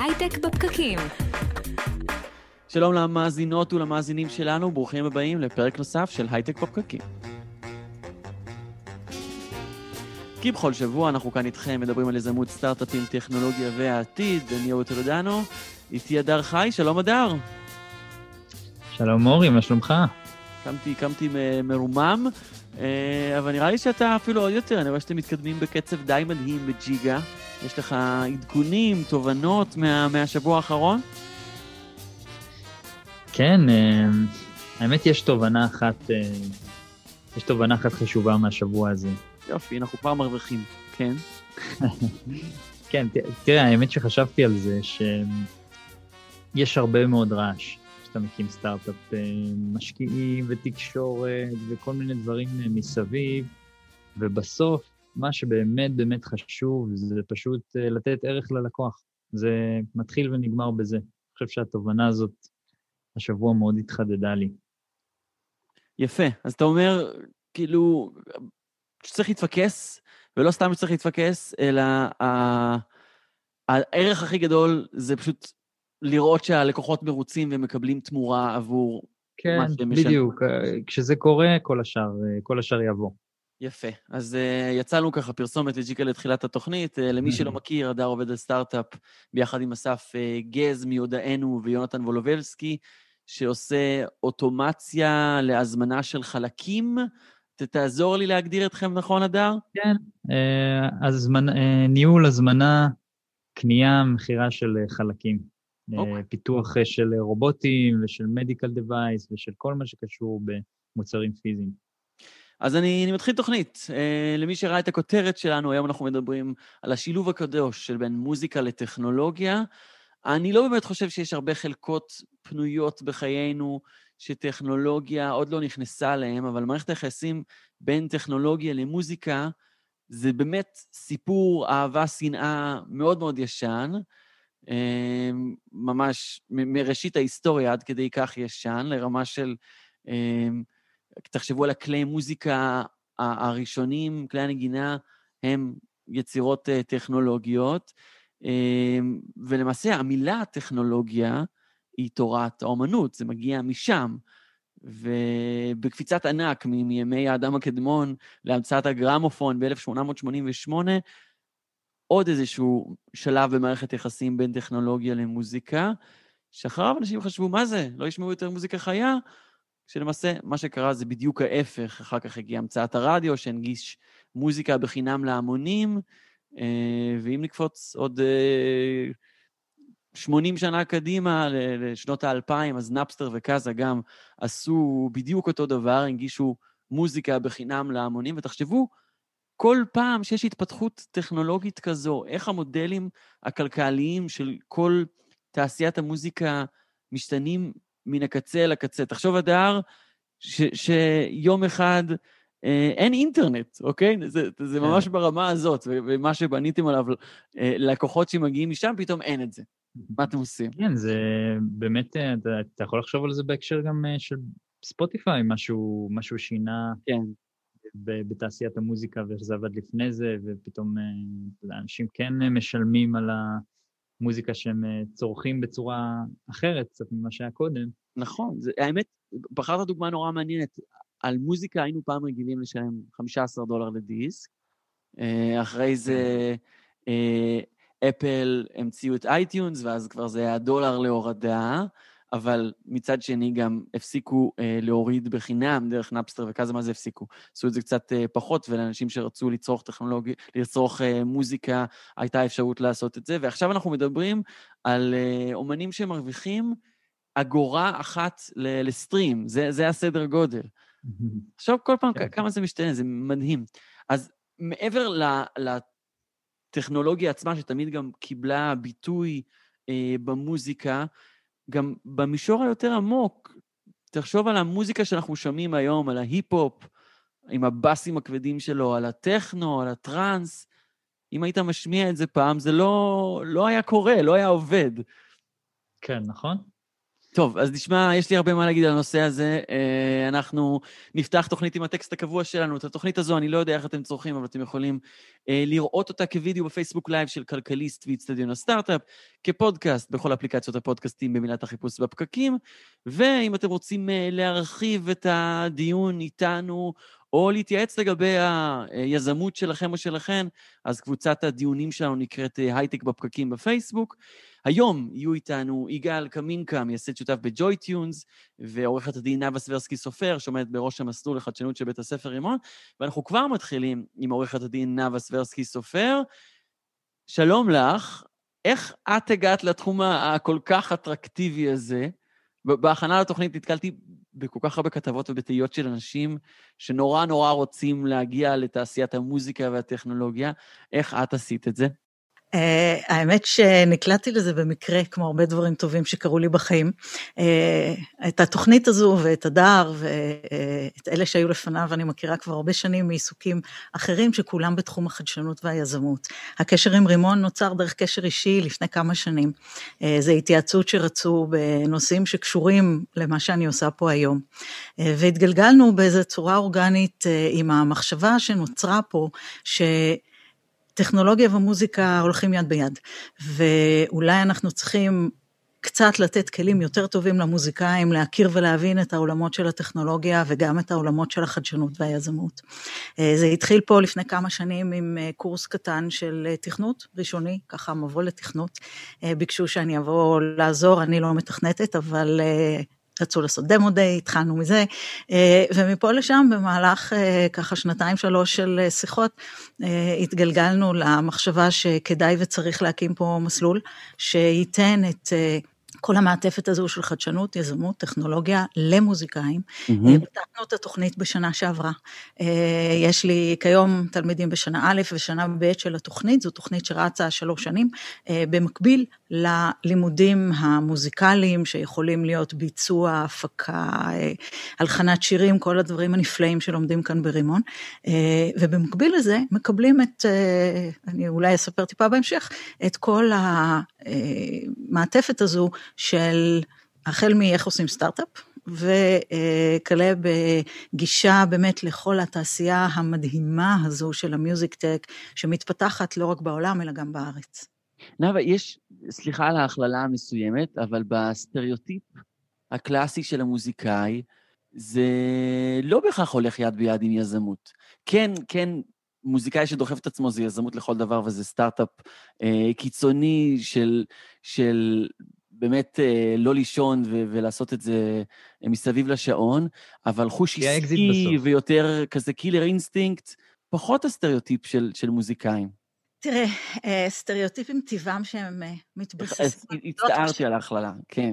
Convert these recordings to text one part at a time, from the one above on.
הייטק בפקקים. שלום למאזינות ולמאזינים שלנו, ברוכים הבאים לפרק נוסף של הייטק בפקקים. כי בכל שבוע אנחנו כאן איתכם מדברים על יזמות סטארט-אפים, טכנולוגיה והעתיד. אני אורי טולדנו, איתי הדר חי, שלום הדר. שלום מורי, מה שלומך? קמתי, קמתי מרומם, אה, אבל נראה לי שאתה אפילו עוד יותר, אני רואה שאתם מתקדמים בקצב די מדהים בג'יגה. יש לך עדכונים, תובנות מה, מהשבוע האחרון? כן, אה, האמת יש תובנה אחת, אה, יש תובנה אחת חשובה מהשבוע הזה. יופי, אנחנו כבר מרוויחים, כן. כן, תראה, האמת שחשבתי על זה, שיש הרבה מאוד רעש. כשאתה מקים סטארט-אפ, אה, משקיעים ותקשורת וכל מיני דברים מסביב, ובסוף מה שבאמת באמת חשוב זה פשוט לתת ערך ללקוח. זה מתחיל ונגמר בזה. אני חושב שהתובנה הזאת השבוע מאוד התחדדה לי. יפה. אז אתה אומר, כאילו, שצריך להתפקס, ולא סתם שצריך להתפקס, אלא הערך הכי גדול זה פשוט לראות שהלקוחות מרוצים ומקבלים תמורה עבור כן, מה שהם משלמים. כן, בדיוק. כשזה קורה, כל השאר, כל השאר יבוא. יפה. אז uh, יצאנו ככה פרסומת לג'יקה לתחילת התוכנית. Uh, למי שלא מכיר, הדר עובד על סטארט-אפ ביחד עם אסף uh, גז מיודענו ויונתן וולובלסקי, שעושה אוטומציה להזמנה של חלקים. תעזור לי להגדיר אתכם נכון, הדר? כן, הזמנ... ניהול הזמנה, קנייה, מכירה של חלקים. Okay. אוקיי. פיתוח של רובוטים ושל מדיקל דווייס ושל כל מה שקשור במוצרים פיזיים. אז אני, אני מתחיל תוכנית. Uh, למי שראה את הכותרת שלנו, היום אנחנו מדברים על השילוב הקדוש של בין מוזיקה לטכנולוגיה. אני לא באמת חושב שיש הרבה חלקות פנויות בחיינו שטכנולוגיה עוד לא נכנסה אליהן, אבל מערכת היחסים בין טכנולוגיה למוזיקה זה באמת סיפור אהבה-שנאה מאוד מאוד ישן, uh, ממש מראשית ההיסטוריה עד כדי כך ישן, לרמה של... Uh, תחשבו על הכלי מוזיקה הראשונים, כלי הנגינה הם יצירות אה, טכנולוגיות, אה, ולמעשה המילה טכנולוגיה היא תורת האומנות, זה מגיע משם. ובקפיצת ענק מימי האדם הקדמון להמצאת הגרמופון ב-1888, עוד איזשהו שלב במערכת יחסים בין טכנולוגיה למוזיקה, שאחריו אנשים חשבו, מה זה? לא ישמעו יותר מוזיקה חיה? שלמעשה מה שקרה זה בדיוק ההפך, אחר כך הגיעה המצאת הרדיו שהנגיש מוזיקה בחינם להמונים, אה, ואם נקפוץ עוד 80 אה, שנה קדימה, לשנות האלפיים, אז נפסטר וקאזה גם עשו בדיוק אותו דבר, הנגישו מוזיקה בחינם להמונים, ותחשבו, כל פעם שיש התפתחות טכנולוגית כזו, איך המודלים הכלכליים של כל תעשיית המוזיקה משתנים מן הקצה אל הקצה. תחשוב, אדר, שיום אחד אה, אין אינטרנט, אוקיי? זה, זה כן. ממש ברמה הזאת, ומה שבניתם עליו, אה, לקוחות שמגיעים משם, פתאום אין את זה. מה אתם עושים? כן, זה באמת, אה, אתה, אתה יכול לחשוב על זה בהקשר גם אה, של ספוטיפיי, משהו, משהו שינה כן. בתעשיית המוזיקה ואיך זה עבד לפני זה, ופתאום אה, אנשים כן משלמים על ה... מוזיקה שהם אה, צורכים בצורה אחרת קצת ממה שהיה קודם. נכון, זה, האמת, בחרת דוגמה נורא מעניינת. על מוזיקה היינו פעם רגילים לשלם 15 דולר לדיסק, אה, אחרי זה אה, אפל המציאו את iTunes, ואז כבר זה היה דולר להורדה, אבל מצד שני גם הפסיקו אה, להוריד בחינם דרך Napster וכזה, מה זה הפסיקו? עשו את זה קצת אה, פחות, ולאנשים שרצו לצרוך טכנולוגיה, לצרוך אה, מוזיקה, הייתה אפשרות לעשות את זה. ועכשיו אנחנו מדברים על אה, אומנים שמרוויחים אגורה אחת לסטרים, זה, זה הסדר גודל. עכשיו כל פעם כן. כמה זה משתנה, זה מדהים. אז מעבר לטכנולוגיה עצמה, שתמיד גם קיבלה ביטוי אה, במוזיקה, גם במישור היותר עמוק, תחשוב על המוזיקה שאנחנו שומעים היום, על ההיפ-הופ, עם הבאסים הכבדים שלו, על הטכנו, על הטראנס. אם היית משמיע את זה פעם, זה לא, לא היה קורה, לא היה עובד. כן, נכון. טוב, אז נשמע, יש לי הרבה מה להגיד על הנושא הזה. אה, אנחנו נפתח תוכנית עם הטקסט הקבוע שלנו. את התוכנית הזו, אני לא יודע איך אתם צורכים, אבל אתם יכולים אה, לראות אותה כווידאו בפייסבוק live של כלכליסט ואיצטדיון הסטארט-אפ, כפודקאסט בכל אפליקציות הפודקאסטים במילת החיפוש בפקקים, ואם אתם רוצים אה, להרחיב את הדיון איתנו, או להתייעץ לגבי היזמות שלכם או שלכן, אז קבוצת הדיונים שלנו נקראת הייטק בפקקים בפייסבוק. היום יהיו איתנו יגאל קמינקה, מייסד שותף ב JoyTunes, ועורכת הדין נאוה סברסקי סופר, שעומדת בראש המסלול לחדשנות של בית הספר רימון, ואנחנו כבר מתחילים עם עורכת הדין נאוה סברסקי סופר. שלום לך, איך את הגעת לתחום הכל כך אטרקטיבי הזה? בהכנה לתוכנית נתקלתי בכל כך הרבה כתבות ובתהיות של אנשים שנורא נורא רוצים להגיע לתעשיית המוזיקה והטכנולוגיה. איך את עשית את זה? Uh, האמת שנקלעתי לזה במקרה, כמו הרבה דברים טובים שקרו לי בחיים. Uh, את התוכנית הזו ואת הדר ואת אלה שהיו לפניו אני מכירה כבר הרבה שנים מעיסוקים אחרים שכולם בתחום החדשנות והיזמות. הקשר עם רימון נוצר דרך קשר אישי לפני כמה שנים. Uh, זו התייעצות שרצו בנושאים שקשורים למה שאני עושה פה היום. Uh, והתגלגלנו באיזו צורה אורגנית uh, עם המחשבה שנוצרה פה, ש... טכנולוגיה ומוזיקה הולכים יד ביד, ואולי אנחנו צריכים קצת לתת כלים יותר טובים למוזיקאים להכיר ולהבין את העולמות של הטכנולוגיה וגם את העולמות של החדשנות והיזמות. אה, זה התחיל פה לפני כמה שנים עם אה, קורס קטן של אה, תכנות ראשוני, ככה מבוא לתכנות. ביקשו שאני אבוא לעזור, אני לא מתכנתת, אבל רצו לעשות דמו דיי, התחלנו מזה, אה, ומפה לשם במהלך אה, ככה שנתיים שלוש של אה, שיחות, התגלגלנו למחשבה שכדאי וצריך להקים פה מסלול שייתן את כל המעטפת הזו של חדשנות, יזמות, טכנולוגיה למוזיקאים. Mm-hmm. פתחנו את התוכנית בשנה שעברה. יש לי כיום תלמידים בשנה א' ושנה ב' של התוכנית, זו תוכנית שרצה שלוש שנים, במקביל ללימודים המוזיקליים שיכולים להיות ביצוע, הפקה, הלחנת שירים, כל הדברים הנפלאים שלומדים כאן ברימון. ובמקביל לזה מקבלים את, אני אולי אספר טיפה בהמשך, את כל המעטפת הזו של החל מאיך עושים סטארט-אפ, וכלה בגישה באמת לכל התעשייה המדהימה הזו של ה music tech, שמתפתחת לא רק בעולם, אלא גם בארץ. נאוה, יש, סליחה על ההכללה המסוימת, אבל בסטריאוטיפ הקלאסי של המוזיקאי, זה לא בהכרח הולך יד ביד עם יזמות. כן, כן, מוזיקאי שדוחף את עצמו זה יזמות לכל דבר, וזה סטארט-אפ אה, קיצוני של, של באמת אה, לא לישון ו- ולעשות את זה אה, מסביב לשעון, אבל חוש עסקי ויותר כזה killer instinct, פחות הסטריאוטיפ של, של מוזיקאים. תראה, אה, סטריאוטיפים טבעם שהם מתבססים. הצטערתי על ההכללה, כן.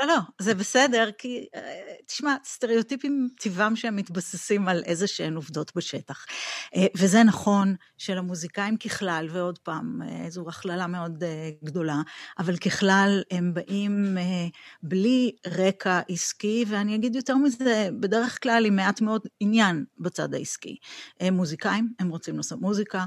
לא, לא, זה בסדר, כי אה, תשמע, סטריאוטיפים טבעם שהם מתבססים על איזה שהן עובדות בשטח. אה, וזה נכון שלמוזיקאים ככלל, ועוד פעם, אה, זו הכללה מאוד גדולה, אבל ככלל הם באים בלי רקע עסקי, ואני אגיד יותר מזה, בדרך כלל עם מעט מאוד עניין בצד העסקי. הם מוזיקאים, הם רוצים לעשות מוזיקה,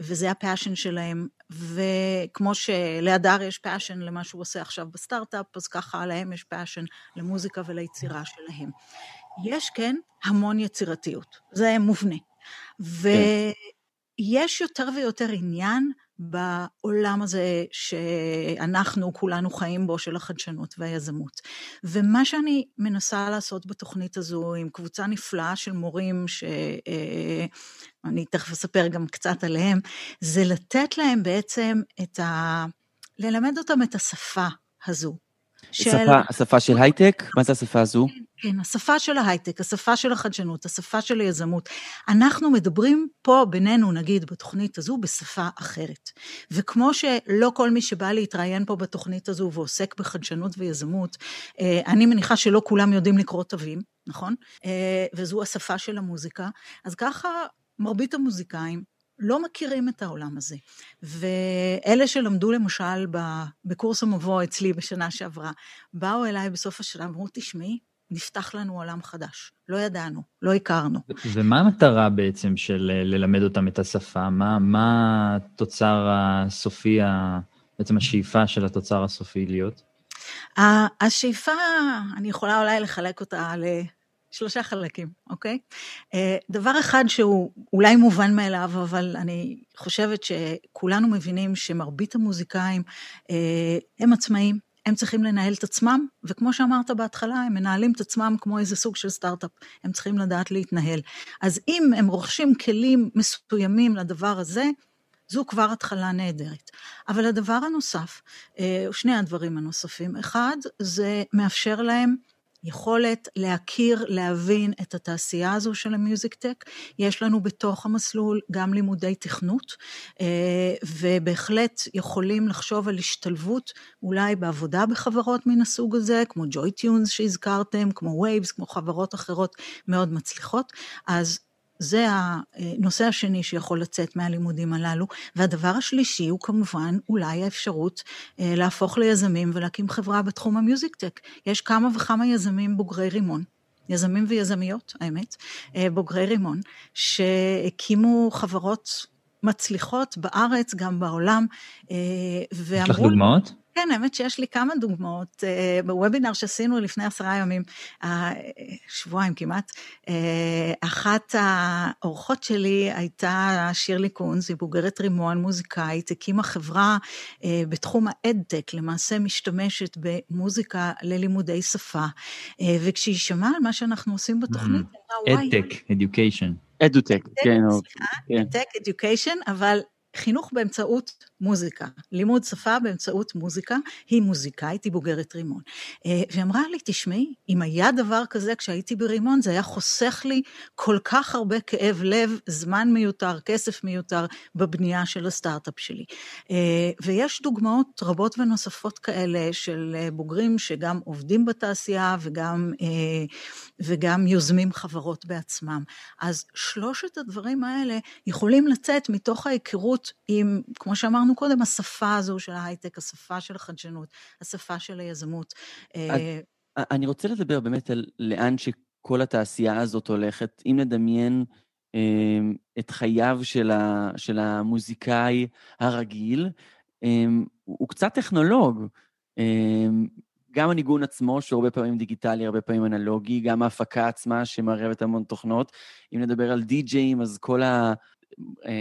וזה ה passion שלהם, וכמו שלהדר יש passion למה שהוא עושה עכשיו בסטארט-אפ, אז ככה להם יש passion למוזיקה וליצירה שלהם. יש, כן, המון יצירתיות, זה מובנה. ויש יותר ויותר עניין בעולם הזה שאנחנו כולנו חיים בו, של החדשנות והיזמות. ומה שאני מנסה לעשות בתוכנית הזו עם קבוצה נפלאה של מורים, שאני תכף אספר גם קצת עליהם, זה לתת להם בעצם את ה... ללמד אותם את השפה הזו, של... שפה, השפה של הייטק? מה זה השפה הזו? כן, כן, השפה של ההייטק, השפה של החדשנות, השפה של היזמות. אנחנו מדברים פה בינינו, נגיד, בתוכנית הזו, בשפה אחרת. וכמו שלא כל מי שבא להתראיין פה בתוכנית הזו ועוסק בחדשנות ויזמות, אה, אני מניחה שלא כולם יודעים לקרוא תווים, נכון? אה, וזו השפה של המוזיקה. אז ככה מרבית המוזיקאים לא מכירים את העולם הזה. ואלה שלמדו למשל בקורס המבוא אצלי בשנה שעברה, באו אליי בסוף השנה ואמרו, תשמעי, נפתח לנו עולם חדש. לא ידענו, לא הכרנו. ומה המטרה בעצם של אה, ללמד אותם את השפה? מה, מה התוצר הסופי, בעצם השאיפה של התוצר הסופי להיות? השאיפה, אני יכולה אולי לחלק אותה לשלושה חלקים, אוקיי? אה, דבר אחד שהוא אולי מובן מאליו, אבל אני חושבת שכולנו מבינים שמרבית המוזיקאים אה, הם עצמאים, הם צריכים לנהל את עצמם, וכמו שאמרת בהתחלה, הם מנהלים את עצמם כמו איזה סוג של סטארט-אפ, הם צריכים לדעת להתנהל. אז אם הם רוכשים כלים מסוימים לדבר הזה, זו כבר התחלה נהדרת. אבל הדבר הנוסף, אה, שני הדברים הנוספים, אחד, זה מאפשר להם יכולת להכיר, להבין את התעשייה הזו של המיוזיק טק. יש לנו בתוך המסלול גם לימודי תכנות, אה, ובהחלט יכולים לחשוב על השתלבות אולי בעבודה בחברות מן הסוג הזה, כמו JoyTunes שהזכרתם, כמו Waves, כמו חברות אחרות מאוד מצליחות. אז זה הנושא השני שיכול לצאת מהלימודים הללו. והדבר השלישי הוא כמובן אולי האפשרות אה, להפוך ליזמים ולהקים חברה בתחום ה music-tech. יש כמה וכמה יזמים בוגרי רימון. יזמים ויזמיות, האמת, אה, בוגרי רימון, שהקימו חברות מצליחות בארץ, גם בעולם, ואמרו... יש לך דוגמאות? כן, האמת שיש לי כמה דוגמאות. אה, בוובינר שעשינו לפני עשרה ימים, אה, שבועיים כמעט, אה, אחת האורחות שלי הייתה שירלי קונס, היא בוגרת רימון, מוזיקאית, הקימה חברה בתחום האדטק, למעשה משתמשת במוזיקה ללימודי שפה, וכשהיא שמעה על מה שאנחנו עושים בתוכנית, אמרה, וואי... אדטק, אדיוקיישן. אדוטק, כן. סליחה, אדטק, אדיוקיישן, אבל חינוך באמצעות מוזיקה, לימוד שפה באמצעות מוזיקה, היא מוזיקאית, היא בוגרת רימון. אה, והיא אמרה לי, תשמעי, אם היה דבר כזה כשהייתי ברימון, זה היה חוסך לי כל כך הרבה כאב לב, זמן מיותר, כסף מיותר, בבנייה של הסטארט-אפ שלי. אה, ויש דוגמאות רבות ונוספות כאלה של אה, בוגרים שגם עובדים בתעשייה וגם, וגם יוזמים חברות בעצמם. אז שלושת הדברים האלה יכולים לצאת מתוך ההיכרות עם, כמו שאמרנו, אמרנו קודם, השפה הזו של ההייטק, השפה של החדשנות, השפה של היזמות. אה, אני רוצה לדבר באמת על לאן שכל התעשייה הזאת הולכת. אם נדמיין אה, את חייו של, של המוזיקאי הרגיל, אה, הוא קצת טכנולוג. גם הניגון עצמו, שהוא הרבה פעמים דיגיטלי, הרבה פעמים אנלוגי, גם ההפקה עצמה שמערבת המון תוכנות. אם נדבר על די-ג'אים, אז כל. אה,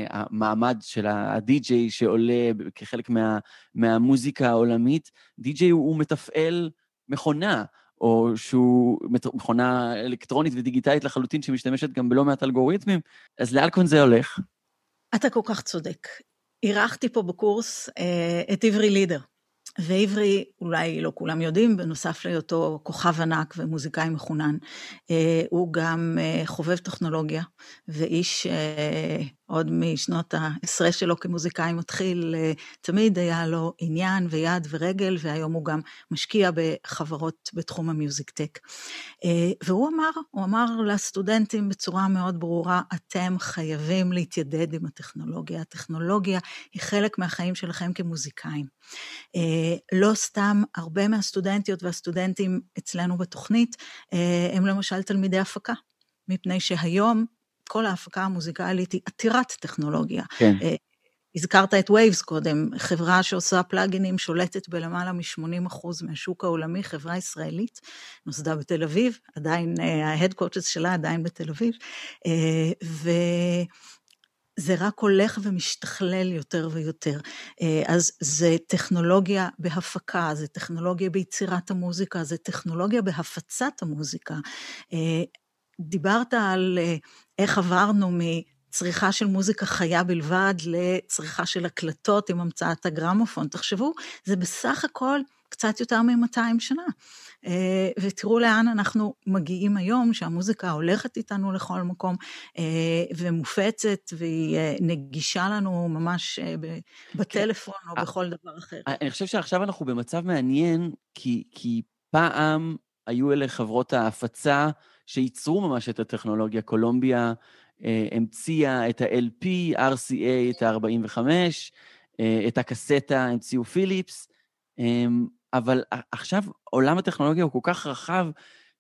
המעמד של הדי-ג'יי שעולה כחלק מה, מהמוזיקה העולמית, די-ג'יי הוא, הוא מתפעל מכונה, או שהוא מכונה אלקטרונית ודיגיטלית לחלוטין שמשתמשת גם בלא מעט אלגוריתמים, אז כל זה הולך? אתה כל כך צודק. אירחתי פה בקורס אה, את עברי לידר. ועברי, אולי לא כולם יודעים, בנוסף להיותו כוכב ענק ומוזיקאי מחונן, אה, הוא גם אה, חובב טכנולוגיה, ואיש אה, עוד משנות העשרה שלו כמוזיקאי מתחיל, תמיד היה לו עניין ויד ורגל, והיום הוא גם משקיע בחברות בתחום המיוזיק טק. והוא אמר, הוא אמר לסטודנטים בצורה מאוד ברורה, אתם חייבים להתיידד עם הטכנולוגיה. הטכנולוגיה היא חלק מהחיים שלכם כמוזיקאים. לא סתם הרבה מהסטודנטיות והסטודנטים אצלנו בתוכנית הם למשל תלמידי הפקה, מפני שהיום כל ההפקה המוזיקלית היא עתירת טכנולוגיה. כן. אה, הזכרת את Waves קודם, חברה שעושה plug-ins, שולטת בלמעלה מ-80% מהשוק העולמי, חברה ישראלית, נוסדה בתל אביב, עדיין, ה headquarters שלה עדיין בתל אביב, אה, וזה רק הולך ומשתכלל יותר ויותר. אה, אז זה טכנולוגיה בהפקה, זה טכנולוגיה ביצירת המוזיקה, זה טכנולוגיה בהפצת המוזיקה. דיברת על אה, איך עברנו מצריכה של מוזיקה חיה בלבד לצריכה של הקלטות עם המצאת הגרמופון. תחשבו, זה בסך הכל קצת יותר מ-200 שנה. אה, ותראו לאן אנחנו מגיעים היום, שהמוזיקה הולכת איתנו לכל מקום אה, ומופצת והיא נגישה לנו ממש בטלפון או כן. בכל דבר אחר. אני חושב שעכשיו אנחנו במצב מעניין, כי, כי פעם היו אלה חברות ההפצה שייצרו ממש את הטכנולוגיה. קולומביה אה, המציאה את ה-LP, RCA את ה-45, אה, את הקסטה המציאו פיליפס, אה, אבל עכשיו עולם הטכנולוגיה הוא כל כך רחב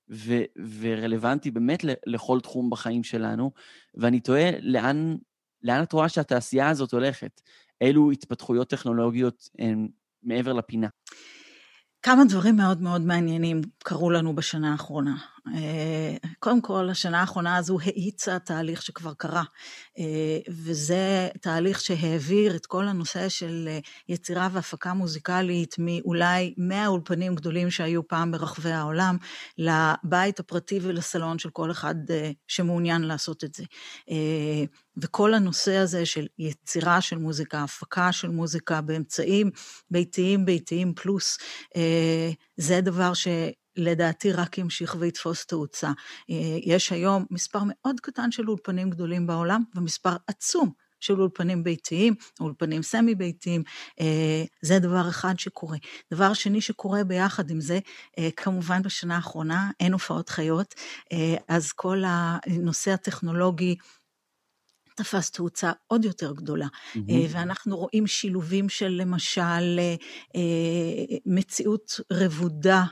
ו- ורלוונטי באמת לכל תחום בחיים שלנו, ואני תוהה לאן, לאן את רואה שהתעשייה הזאת הולכת? אילו התפתחויות טכנולוגיות הן מעבר לפינה? כמה דברים מאוד מאוד מעניינים קרו לנו בשנה האחרונה. אה, קודם כל, השנה האחרונה הזו האיצה תהליך שכבר קרה, אה, וזה תהליך שהעביר את כל הנושא של אה, יצירה והפקה מוזיקלית מאולי 100 אולפנים גדולים שהיו פעם ברחבי העולם, לבית הפרטי ולסלון של כל אחד שמעוניין לעשות את זה. וכל הנושא הזה של יצירה של מוזיקה, הפקה של מוזיקה באמצעים ביתיים, ביתיים פלוס, זה דבר ש... לדעתי רק ימשיך ויתפוס תאוצה. אה, יש היום מספר מאוד קטן של אולפנים גדולים בעולם, ומספר עצום של אולפנים ביתיים, אולפנים סמי ביתיים, אה, זה דבר אחד שקורה. דבר שני שקורה ביחד עם זה, אה, כמובן בשנה האחרונה אין הופעות חיות, אז כל הנושא הטכנולוגי תפס תאוצה עוד יותר גדולה. Mm-hmm. ואנחנו רואים שילובים של למשל מציאות רבודה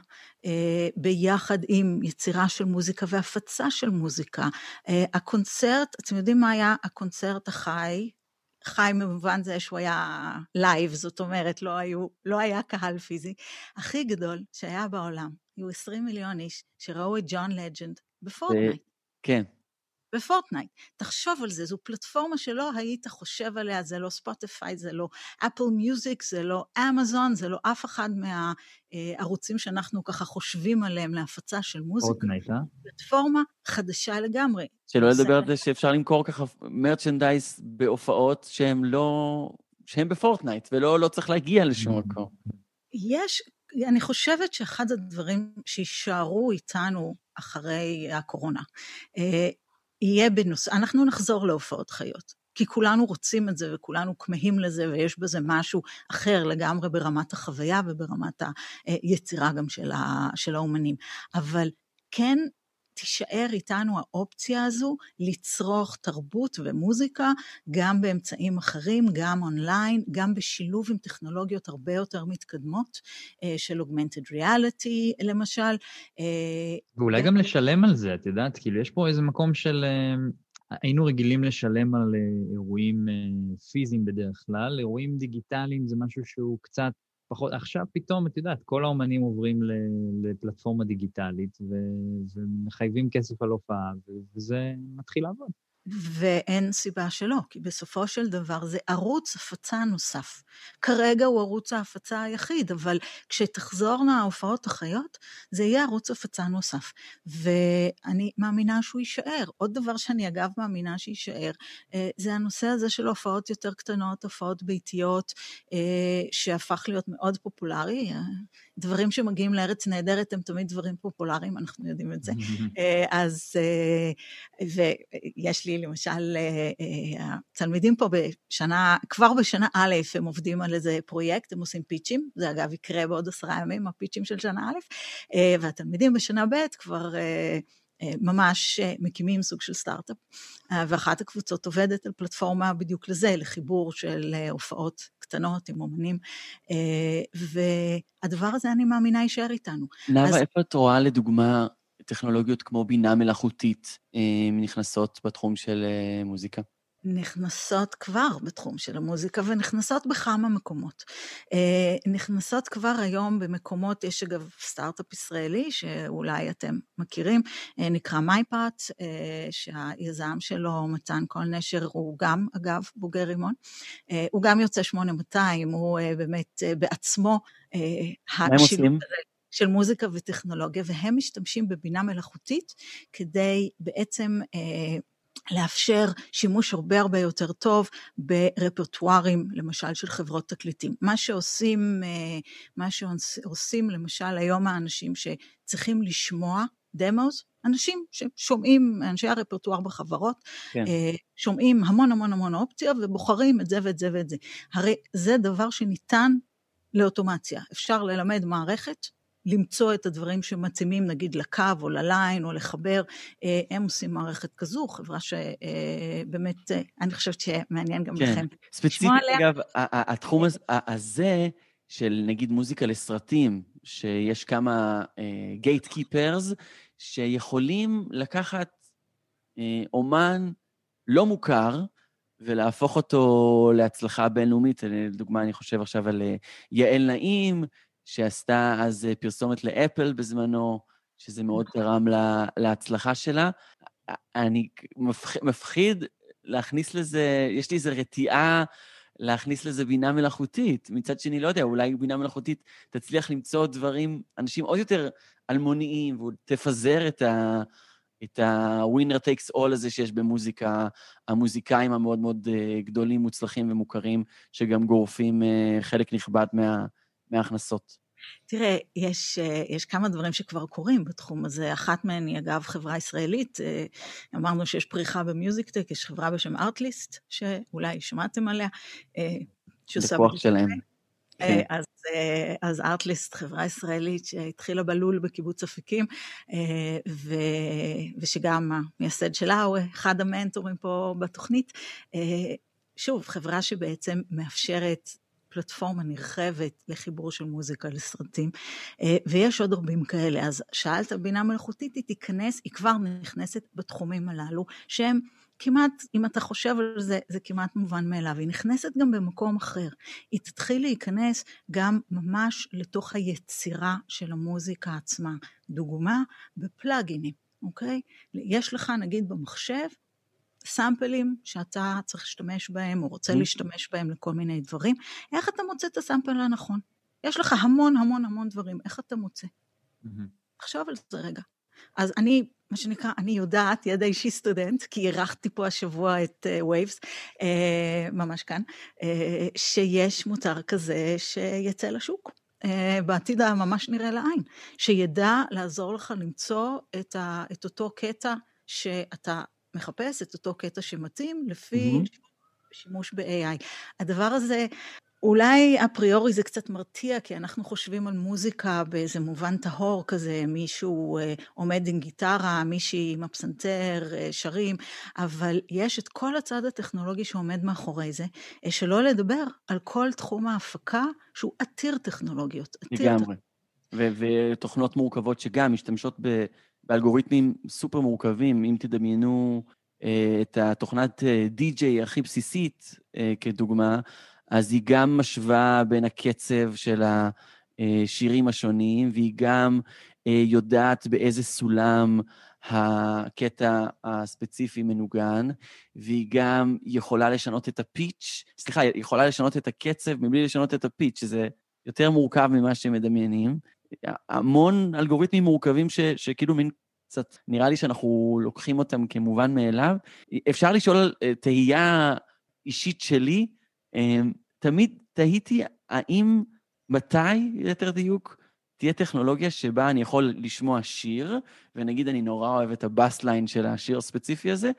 ביחד עם יצירה של מוזיקה והפצה של מוזיקה. אה, הקונצרט, אתם יודעים מה היה הקונצרט החי? חי במובן זה שהוא היה live, זאת אומרת, לא, היו, לא היה קהל פיזי. הכי גדול שהיה בעולם, היו 20 מיליון איש שראו את ג'ון לג'נד ב Fortnite. כן. ב Fortnite. תחשוב על זה, זו פלטפורמה שלא היית חושב עליה, זה לא Spotify, זה לא Apple Music, זה לא אמזון, זה לא אף אחד מהערוצים שאנחנו ככה חושבים עליהם להפצה של מוזיקה. Fortnite, אה? פלטפורמה חדשה לגמרי. שלא לדבר על זה שאפשר למכור ככה מרצ'נדייז בהופעות שהן לא... שהן בפורטנייט, ולא לא צריך להגיע לשום מקום. יש, אני חושבת שאחד הדברים שיישארו איתנו אחרי הקורונה, אה, יהיה בנושא, אנחנו נחזור להופעות חיות, כי כולנו רוצים את זה וכולנו כמהים לזה ויש בזה משהו אחר לגמרי ברמת החוויה וברמת היצירה גם של, ה, של האומנים. אבל כן תישאר איתנו האופציה הזו לצרוך תרבות ומוזיקה גם באמצעים אחרים, גם אונליין, גם בשילוב עם טכנולוגיות הרבה יותר מתקדמות אה, של augmented reality למשל. אה, ואולי גם לשלם על זה, את יודעת, כאילו יש פה איזה מקום של... אה, היינו רגילים לשלם על אירועים פיזיים בדרך כלל, אירועים דיגיטליים זה משהו שהוא קצת פחות, עכשיו פתאום, את יודעת, כל האומנים עוברים לפלטפורמה דיגיטלית ומחייבים כסף על הופעה, וזה מתחיל לעבוד. ואין סיבה שלא, כי בסופו של דבר זה ערוץ הפצה נוסף. כרגע הוא ערוץ ההפצה היחיד, אבל כשתחזורנה ההופעות החיות, זה יהיה ערוץ הפצה נוסף. ואני מאמינה שהוא יישאר. עוד דבר שאני אגב מאמינה שיישאר, אה, זה הנושא הזה של הופעות יותר קטנות, הופעות ביתיות, אה, שהפך להיות מאוד פופולרי. דברים שמגיעים לארץ נהדרת הם תמיד דברים פופולריים, אנחנו יודעים את זה. אה, אז, ויש לי למשל, אה, אה, התלמידים פה בשנה, כבר בשנה א', הם עובדים על איזה פרויקט, הם עושים פיצ'ים, זה אגב יקרה בעוד עשרה ימים, הפיצ'ים של שנה א', אה, והתלמידים בשנה ב' כבר... ממש מקימים סוג של סטארט-אפ, ואחת הקבוצות עובדת על פלטפורמה בדיוק לזה, לחיבור של הופעות קטנות עם אומנים, והדבר הזה, אני מאמינה, יישאר איתנו. נאוה, אז... איפה את רואה לדוגמה טכנולוגיות כמו בינה מלאכותית אה, נכנסות בתחום של אה, מוזיקה? נכנסות כבר בתחום של המוזיקה ונכנסות בכמה מקומות. אה, נכנסות כבר היום במקומות, יש אגב סטארט-אפ ישראלי שאולי אתם מכירים, נקרא מייפאט, שהיזם שלו, מתן כל נשר, הוא גם אגב בוגר רימון, הוא גם יוצא 8200, הוא באמת בעצמו הם עושים? של מוזיקה וטכנולוגיה, והם משתמשים בבינה מלאכותית כדי בעצם אה, לאפשר שימוש הרבה הרבה יותר טוב ברפרטוארים, למשל של חברות תקליטים. מה שעושים, אה, מה שעושים למשל היום האנשים שצריכים לשמוע דמוס, אנשים ששומעים, אנשי הרפרטואר בחברות, כן. אה, שומעים המון המון המון אופציות ובוחרים את זה ואת זה ואת זה. הרי זה דבר שניתן לאוטומציה. אפשר ללמד מערכת למצוא את הדברים שמתאימים נגיד לקו או לליין או לחבר, אה, הם עושים מערכת כזו, חברה שבאמת, אה, אני חושבת שמעניין גם כן. לכם. ספציפית, אגב, התחום הזה של נגיד מוזיקה לסרטים, שיש כמה גייט uh, קיפרס שיכולים לקחת uh, אומן לא מוכר, ולהפוך אותו להצלחה בינלאומית. לדוגמה, אני חושב עכשיו על יעל נעים, שעשתה אז פרסומת לאפל בזמנו, שזה מאוד תרם לה, להצלחה שלה. אני מפח, מפחיד להכניס לזה, יש לי איזו רתיעה להכניס לזה בינה מלאכותית. מצד שני, לא יודע, אולי בינה מלאכותית תצליח למצוא דברים, אנשים עוד יותר אלמוניים, ותפזר את ה... את ה-winner takes all הזה שיש במוזיקה, המוזיקאים המאוד מאוד אה, גדולים, מוצלחים ומוכרים, שגם גורפים אה, חלק נכבד מה, מההכנסות. תראה, יש, אה, יש כמה דברים שכבר קורים בתחום הזה. אחת מהן היא, אגב, חברה ישראלית. אמרנו שיש פריחה במיוזיק-טק, יש חברה בשם ארטליסט, שאולי שמעתם עליה. שעושה... בכוח שלהם. כן. אז, אז ארטליסט, חברה ישראלית שהתחילה בלול בקיבוץ אפיקים, ו, ושגם המייסד שלה הוא אחד המנטורים פה בתוכנית. שוב, חברה שבעצם מאפשרת פלטפורמה נרחבת לחיבור של מוזיקה לסרטים, ויש עוד רבים כאלה. אז שאלת בינה מלאכותית, היא תיכנס, היא כבר נכנסת בתחומים הללו, שהם כמעט, אם אתה חושב על זה, זה כמעט מובן מאליו. היא נכנסת גם במקום אחר. היא תתחיל להיכנס גם ממש לתוך היצירה של המוזיקה עצמה. דוגמה, בפלאגינים, אוקיי? יש לך נגיד במחשב סאמפלים שאתה צריך להשתמש בהם או רוצה mm-hmm. להשתמש בהם לכל מיני דברים. איך אתה מוצא את הסאמפל הנכון? יש לך המון המון המון דברים, איך אתה מוצא? Mm-hmm. תחשוב על זה רגע. אז אני מה שנקרא, אני יודעת, ידע אישי סטודנט, כי אירחתי פה השבוע את Waves, uh, uh, ממש כאן, uh, שיש מוצר כזה שיצא לשוק. Uh, בעתיד הממש נראה לעין, שידע לעזור לך למצוא את, ה, את אותו קטע שאתה מחפש, את אותו קטע שמתאים, לפי mm-hmm. שימוש ב-AI. הדבר הזה אולי a priori זה קצת מרתיע, כי אנחנו חושבים על מוזיקה באיזה מובן טהור כזה, מישהו אה, עומד עם גיטרה, מישהי עם הפסנתר, אה, שרים, אבל יש את כל הצד הטכנולוגי שעומד מאחורי זה, אה, שלא לדבר על כל תחום ההפקה שהוא עתיר טכנולוגיות. עתיר לגמרי. ו- ותוכנות מורכבות שגם משתמשות ב- באלגוריתמים סופר מורכבים, אם תדמיינו את התוכנת די-ג'יי הכי בסיסית, כדוגמה, אז היא גם משווה בין הקצב של השירים השונים, והיא גם אה, יודעת באיזה סולם הקטע הספציפי מנוגן, והיא גם יכולה לשנות את הפיץ', סליחה, היא יכולה לשנות את הקצב מבלי לשנות את הפיץ', שזה יותר מורכב ממה שמדמיינים. המון אלגוריתמים מורכבים ש, שכאילו מין קצת, נראה לי שאנחנו לוקחים אותם כמובן מאליו. אפשר לשאול אה, תהייה אישית שלי, אמ, תמיד תהיתי האם, מתי, ליתר דיוק, תהיה טכנולוגיה שבה אני יכול לשמוע שיר, ונגיד אני נורא אוהב את הבאסליין של השיר הספציפי הזה,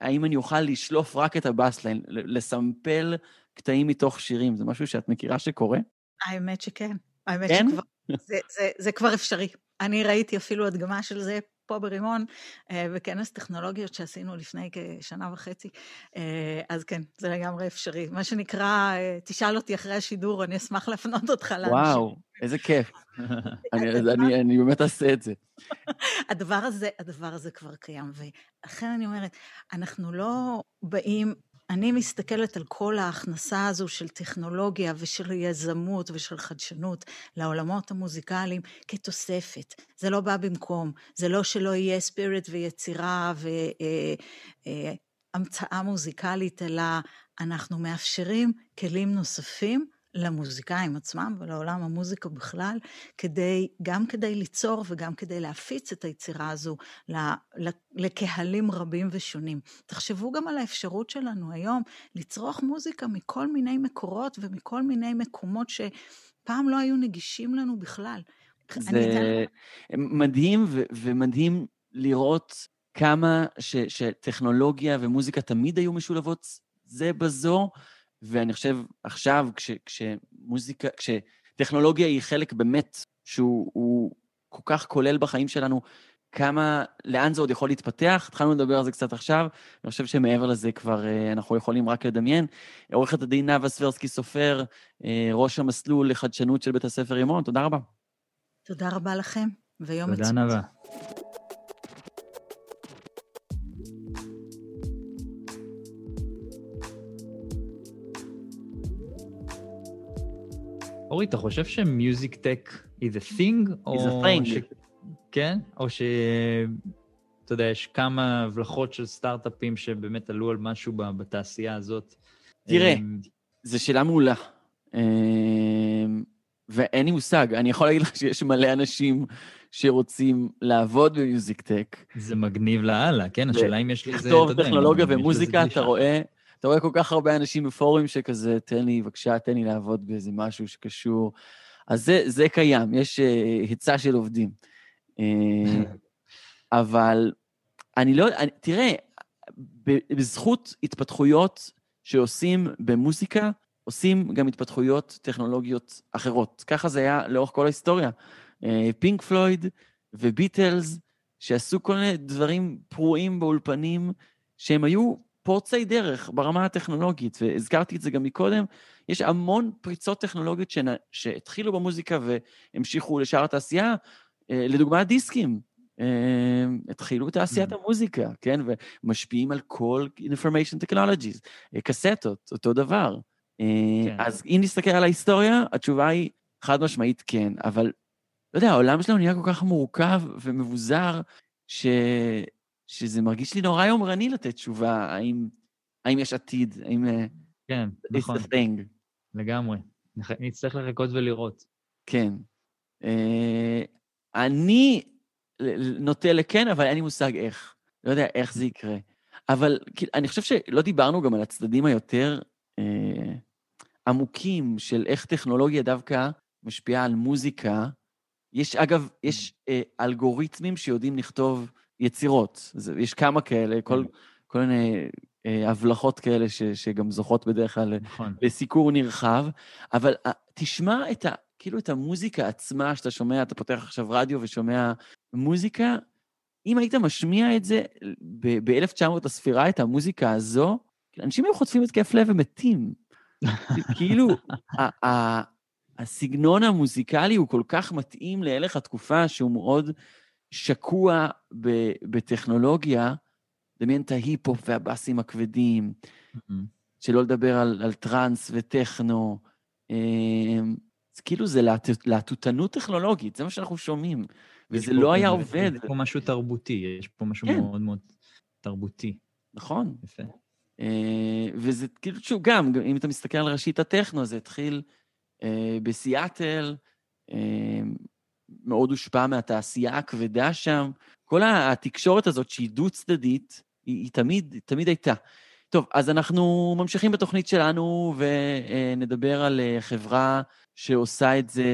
האם אני אוכל לשלוף רק את הבאסליין, לסמפל קטעים מתוך שירים? זה משהו שאת מכירה שקורה? האמת שכן. האמת כן? שכבר, זה, זה, זה כבר אפשרי. אני ראיתי אפילו הדגמה של זה פה ברימון, אה, בכנס טכנולוגיות שעשינו לפני כשנה וחצי. אה, אז כן, זה לגמרי אפשרי. מה שנקרא, אה, תשאל אותי אחרי השידור, אני אשמח להפנות אותך לאנשים. וואו, איזה כיף. אני, אני, אני באמת אעשה את זה. הדבר הזה, הדבר הזה כבר קיים, ולכן אני אומרת, אנחנו לא באים אני מסתכלת על כל ההכנסה הזו של טכנולוגיה ושל יזמות ושל חדשנות לעולמות המוזיקליים כתוספת. זה לא בא במקום, זה לא שלא יהיה ספיריט ויצירה והמצאה אה, אה, מוזיקלית, אלא אנחנו מאפשרים כלים נוספים למוזיקאים עצמם ולעולם המוזיקה בכלל, כדי, גם כדי ליצור וגם כדי להפיץ את היצירה הזו לקהלים רבים ושונים. תחשבו גם על האפשרות שלנו היום לצרוך מוזיקה מכל מיני מקורות ומכל מיני מקומות שפעם לא היו נגישים לנו בכלל. זה מדהים ו- ומדהים לראות כמה ש- שטכנולוגיה ומוזיקה תמיד היו משולבות זה בזו, ואני חושב עכשיו, כש, כשמוזיקה, כשטכנולוגיה היא חלק באמת שהוא כל כך כולל בחיים שלנו, כמה, לאן זה עוד יכול להתפתח? התחלנו לדבר על זה קצת עכשיו, אני חושב שמעבר לזה כבר אה, אנחנו יכולים רק לדמיין. עורכת הדין נאוה סברסקי סופר, אה, ראש המסלול לחדשנות של בית הספר רימון, תודה רבה. תודה רבה לכם, ויום מצוין. תודה נאוה. אורי, אתה חושב שמיוזיק טק is a thing? is a thing. ש... כן? או ש... אתה יודע, יש כמה הבלחות של סטארט-אפים שבאמת עלו על משהו בתעשייה הזאת. תראה, אמ, זו שאלה מעולה. אמ, ואין לי מושג, אני יכול להגיד לך שיש מלא אנשים שרוצים לעבוד במיוזיק טק. זה מגניב לאללה, כן? השאלה אם יש לזה, לכתוב טכנולוגיה ומוזיקה, אתה רואה, אתה רואה כל כך הרבה אנשים בפורומים שכזה, תן לי, בבקשה, תן לי לעבוד באיזה משהו שקשור. אז זה, זה קיים, יש uh, היצע של עובדים. Uh, אבל אני לא, אני, תראה, בזכות התפתחויות שעושים במוזיקה, עושים גם התפתחויות טכנולוגיות אחרות. ככה זה היה לאורך כל ההיסטוריה. פינק פלויד וביטלס, שעשו כל מיני דברים פרועים באולפנים, שהם היו פורצי דרך ברמה הטכנולוגית, והזכרתי את זה גם מקודם, יש המון פריצות טכנולוגיות שנ... שהתחילו במוזיקה והמשיכו לשאר התעשייה, אה, לדוגמה דיסקים. אה, התחילו בתעשיית mm. המוזיקה, כן? ומשפיעים על כל information technologies, אה, קסטות, אותו דבר. כן. אז אם נסתכל על ההיסטוריה, התשובה היא חד משמעית כן, אבל לא יודע, העולם שלנו נהיה כל כך מורכב ומבוזר, ש... שזה מרגיש לי נורא יומרני לתת תשובה, האם, האם יש עתיד, האם... אה, כן, נכון. thing. לגמרי. נצטרך לחכות ולראות. כן. Uh, אני נוטה לכן, אבל אין לי מושג איך. לא יודע איך זה יקרה. אבל אני חושב שלא דיברנו גם על הצדדים היותר uh, עמוקים של איך טכנולוגיה דווקא משפיעה על מוזיקה. יש, אגב, יש אה, אלגוריתמים שיודעים לכתוב יצירות. זה, יש כמה כאלה, כל, כן. כל מיני אה, הבלחות כאלה ש, שגם זוכות בדרך כלל נכון. לסיקור נרחב, אבל אה, תשמע את ה... כאילו את המוזיקה עצמה שאתה שומע, אתה פותח עכשיו רדיו ושומע מוזיקה, אם היית משמיע את זה ב-1900 לספירה, את המוזיקה הזו, אנשים היו חוטפים התקף לב ומתים. כאילו, הסגנון המוזיקלי הוא כל כך מתאים להלך התקופה שהוא מאוד שקוע בטכנולוגיה, דמיין את ההיפ-הופ והבאסים הכבדים, mm-hmm. שלא לדבר על, על טראנס וטכנו. אמ, אז כאילו זה להטוטנות טכנולוגית, זה מה שאנחנו שומעים, וזה לא היה עובד. יש פה משהו תרבותי, יש פה משהו כן. מאוד מאוד תרבותי. נכון. יפה. אה, וזה כאילו, שוב, גם, אם אתה מסתכל על ראשית הטכנו, זה התחיל אה, בסיאטל, אה, מאוד הושפע מהתעשייה הכבדה שם. כל התקשורת הזאת שהיא דו-צדדית, היא, היא תמיד, תמיד הייתה. טוב, אז אנחנו ממשיכים בתוכנית שלנו ונדבר על חברה שעושה את זה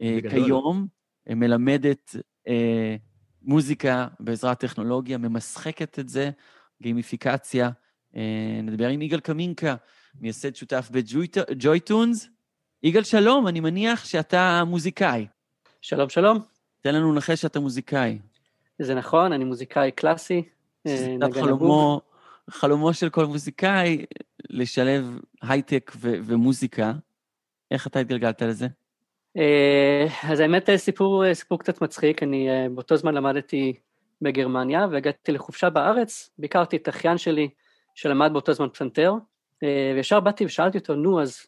בגדול. כיום, מלמדת מוזיקה בעזרת טכנולוגיה, ממשחקת את זה, גימיפיקציה. נדבר עם יגאל קמינקה, מייסד שותף בג'וי-טונס. יגאל, שלום, אני מניח שאתה מוזיקאי. שלום, שלום. תן לנו לנחש שאתה מוזיקאי. זה נכון, אני מוזיקאי קלאסי. זה קצת אה, חלומו, חלומו של כל מוזיקאי, לשלב הייטק ו- ומוזיקה. איך אתה התגלגלת לזה? אה, אז האמת, סיפור, סיפור קצת מצחיק. אני אה, באותו זמן למדתי בגרמניה, והגעתי לחופשה בארץ, ביקרתי את אחיין שלי, שלמד באותו זמן פסנתר, וישר באתי ושאלתי אותו, נו, אז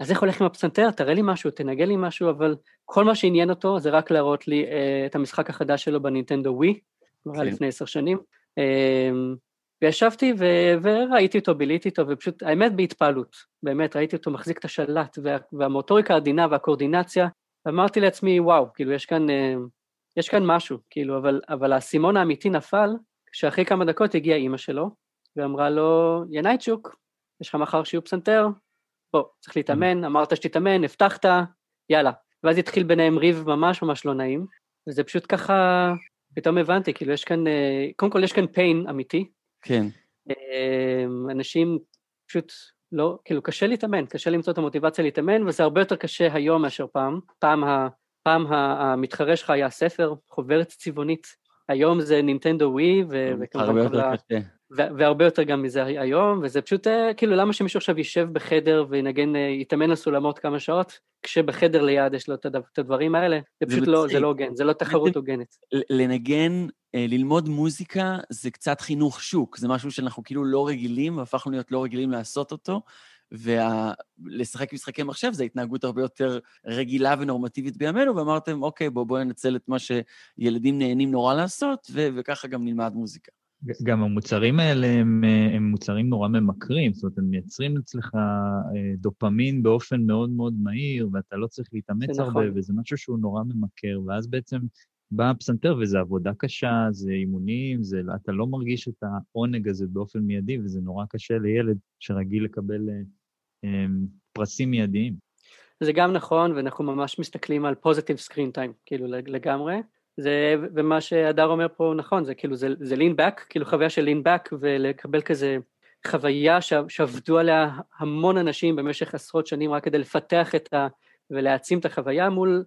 אז איך הולך עם הפסנתר? תראה לי משהו, תנגן לי משהו, אבל כל מה שעניין אותו זה רק להראות לי uh, את המשחק החדש שלו בנינטנדו ווי, כבר כן. לפני עשר שנים. Uh, וישבתי ו- וראיתי אותו, ביליתי איתו, ופשוט, האמת בהתפעלות, באמת, ראיתי אותו מחזיק את השלט, וה- והמוטוריקה העדינה והקואורדינציה, ואמרתי לעצמי, וואו, כאילו, יש כאן, uh, יש כאן משהו, כאילו, אבל, אבל האסימון האמיתי נפל, כשאחרי כמה דקות הגיעה אימא שלו, ואמרה לו, ינאיצ'וק, יש לך מחר שיעור פסנתר, בוא, צריך להתאמן, אמרת שתתאמן, הבטחת, יאללה. ואז התחיל ביניהם ריב ממש ממש לא נעים, וזה פשוט ככה, פתאום הבנתי, כאילו יש כאן, אה, קודם כל יש כאן pain אמיתי. כן. אה, אנשים פשוט לא, כאילו קשה להתאמן, קשה למצוא את המוטיבציה להתאמן, וזה הרבה יותר קשה היום מאשר פעם. פעם, ה, פעם המתחרה שלך היה ספר, חוברת צבעונית, היום זה נינטנדו ווי, וכמובן... הרבה יותר קשה. והרבה יותר גם מזה היום, וזה פשוט, אה, כאילו, למה שמישהו עכשיו יישב בחדר וינגן, אה, יתאמן על סולמות כמה שעות, כשבחדר ליד יש לו את הדברים האלה, זה פשוט לא, זה לא הוגן, זה לא תחרות הוגנת. לנגן, אה, ללמוד מוזיקה זה קצת חינוך שוק, זה משהו שאנחנו כאילו לא רגילים, והפכנו להיות לא רגילים לעשות אותו, ולשחק משחקי מחשב זה התנהגות הרבה יותר רגילה ונורמטיבית בימינו, ואמרתם, אוקיי, בואו בוא ננצל את מה שילדים נהנים נורא לעשות, וככה גם נלמד מוזיקה. גם המוצרים האלה הם, הם מוצרים נורא ממכרים, זאת אומרת, הם מייצרים אצלך אה, דופמין באופן מאוד מאוד מהיר, ואתה לא צריך להתאמץ הרבה, נכון. וזה משהו שהוא נורא ממכר, ואז בעצם בא הפסנתר, וזו עבודה קשה, זה אימונים, זה, אתה לא מרגיש את העונג הזה באופן מיידי, וזה נורא קשה לילד שרגיל לקבל אה, אה, פרסים מיידיים. זה גם נכון, ואנחנו ממש מסתכלים על positive screen time, כאילו לגמרי. זה, ומה שהדר אומר פה נכון, זה כאילו, זה, זה lean back, כאילו חוויה של lean back, ולקבל כזה חוויה שעבדו עליה המון אנשים במשך עשרות שנים רק כדי לפתח את ה... ולהעצים את החוויה מול,